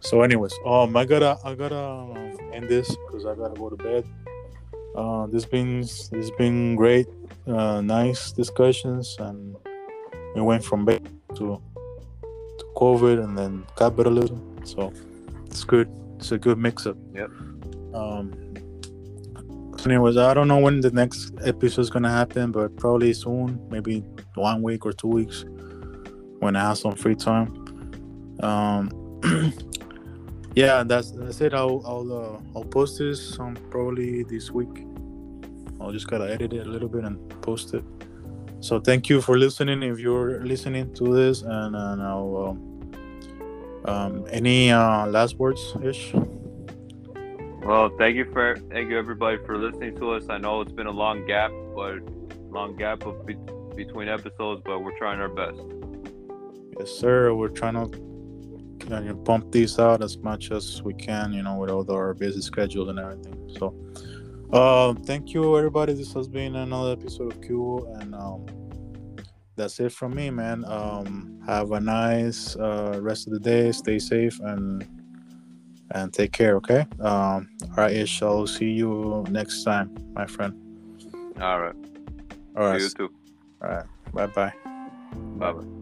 So anyways um i gotta i gotta um, end this because i gotta go to bed. Uh this been this been great uh nice discussions and we went from bed to to covid and then capitalism. So it's good it's a good mix up Yep. um anyways, I don't know when the next episode is gonna happen, but probably soon, maybe one week or two weeks, when I have some free time. Um, yeah, that's that's it. I'll I'll uh, I'll post this um probably this week. I'll just gotta edit it a little bit and post it. So thank you for listening. If you're listening to this, and, and I'll um, um any uh last words, ish. Well, thank you for thank you everybody for listening to us. I know it's been a long gap, but long gap be, between episodes, but we're trying our best. Yes, sir. We're trying to you know, pump these out as much as we can, you know, with all our busy schedule and everything. So, um, thank you, everybody. This has been another episode of Q, and um, that's it from me, man. Um, have a nice uh, rest of the day. Stay safe and and take care. Okay. Um, all right, Ish. I'll see you next time, my friend. All right. All right. You too. All right. Bye bye. Bye bye.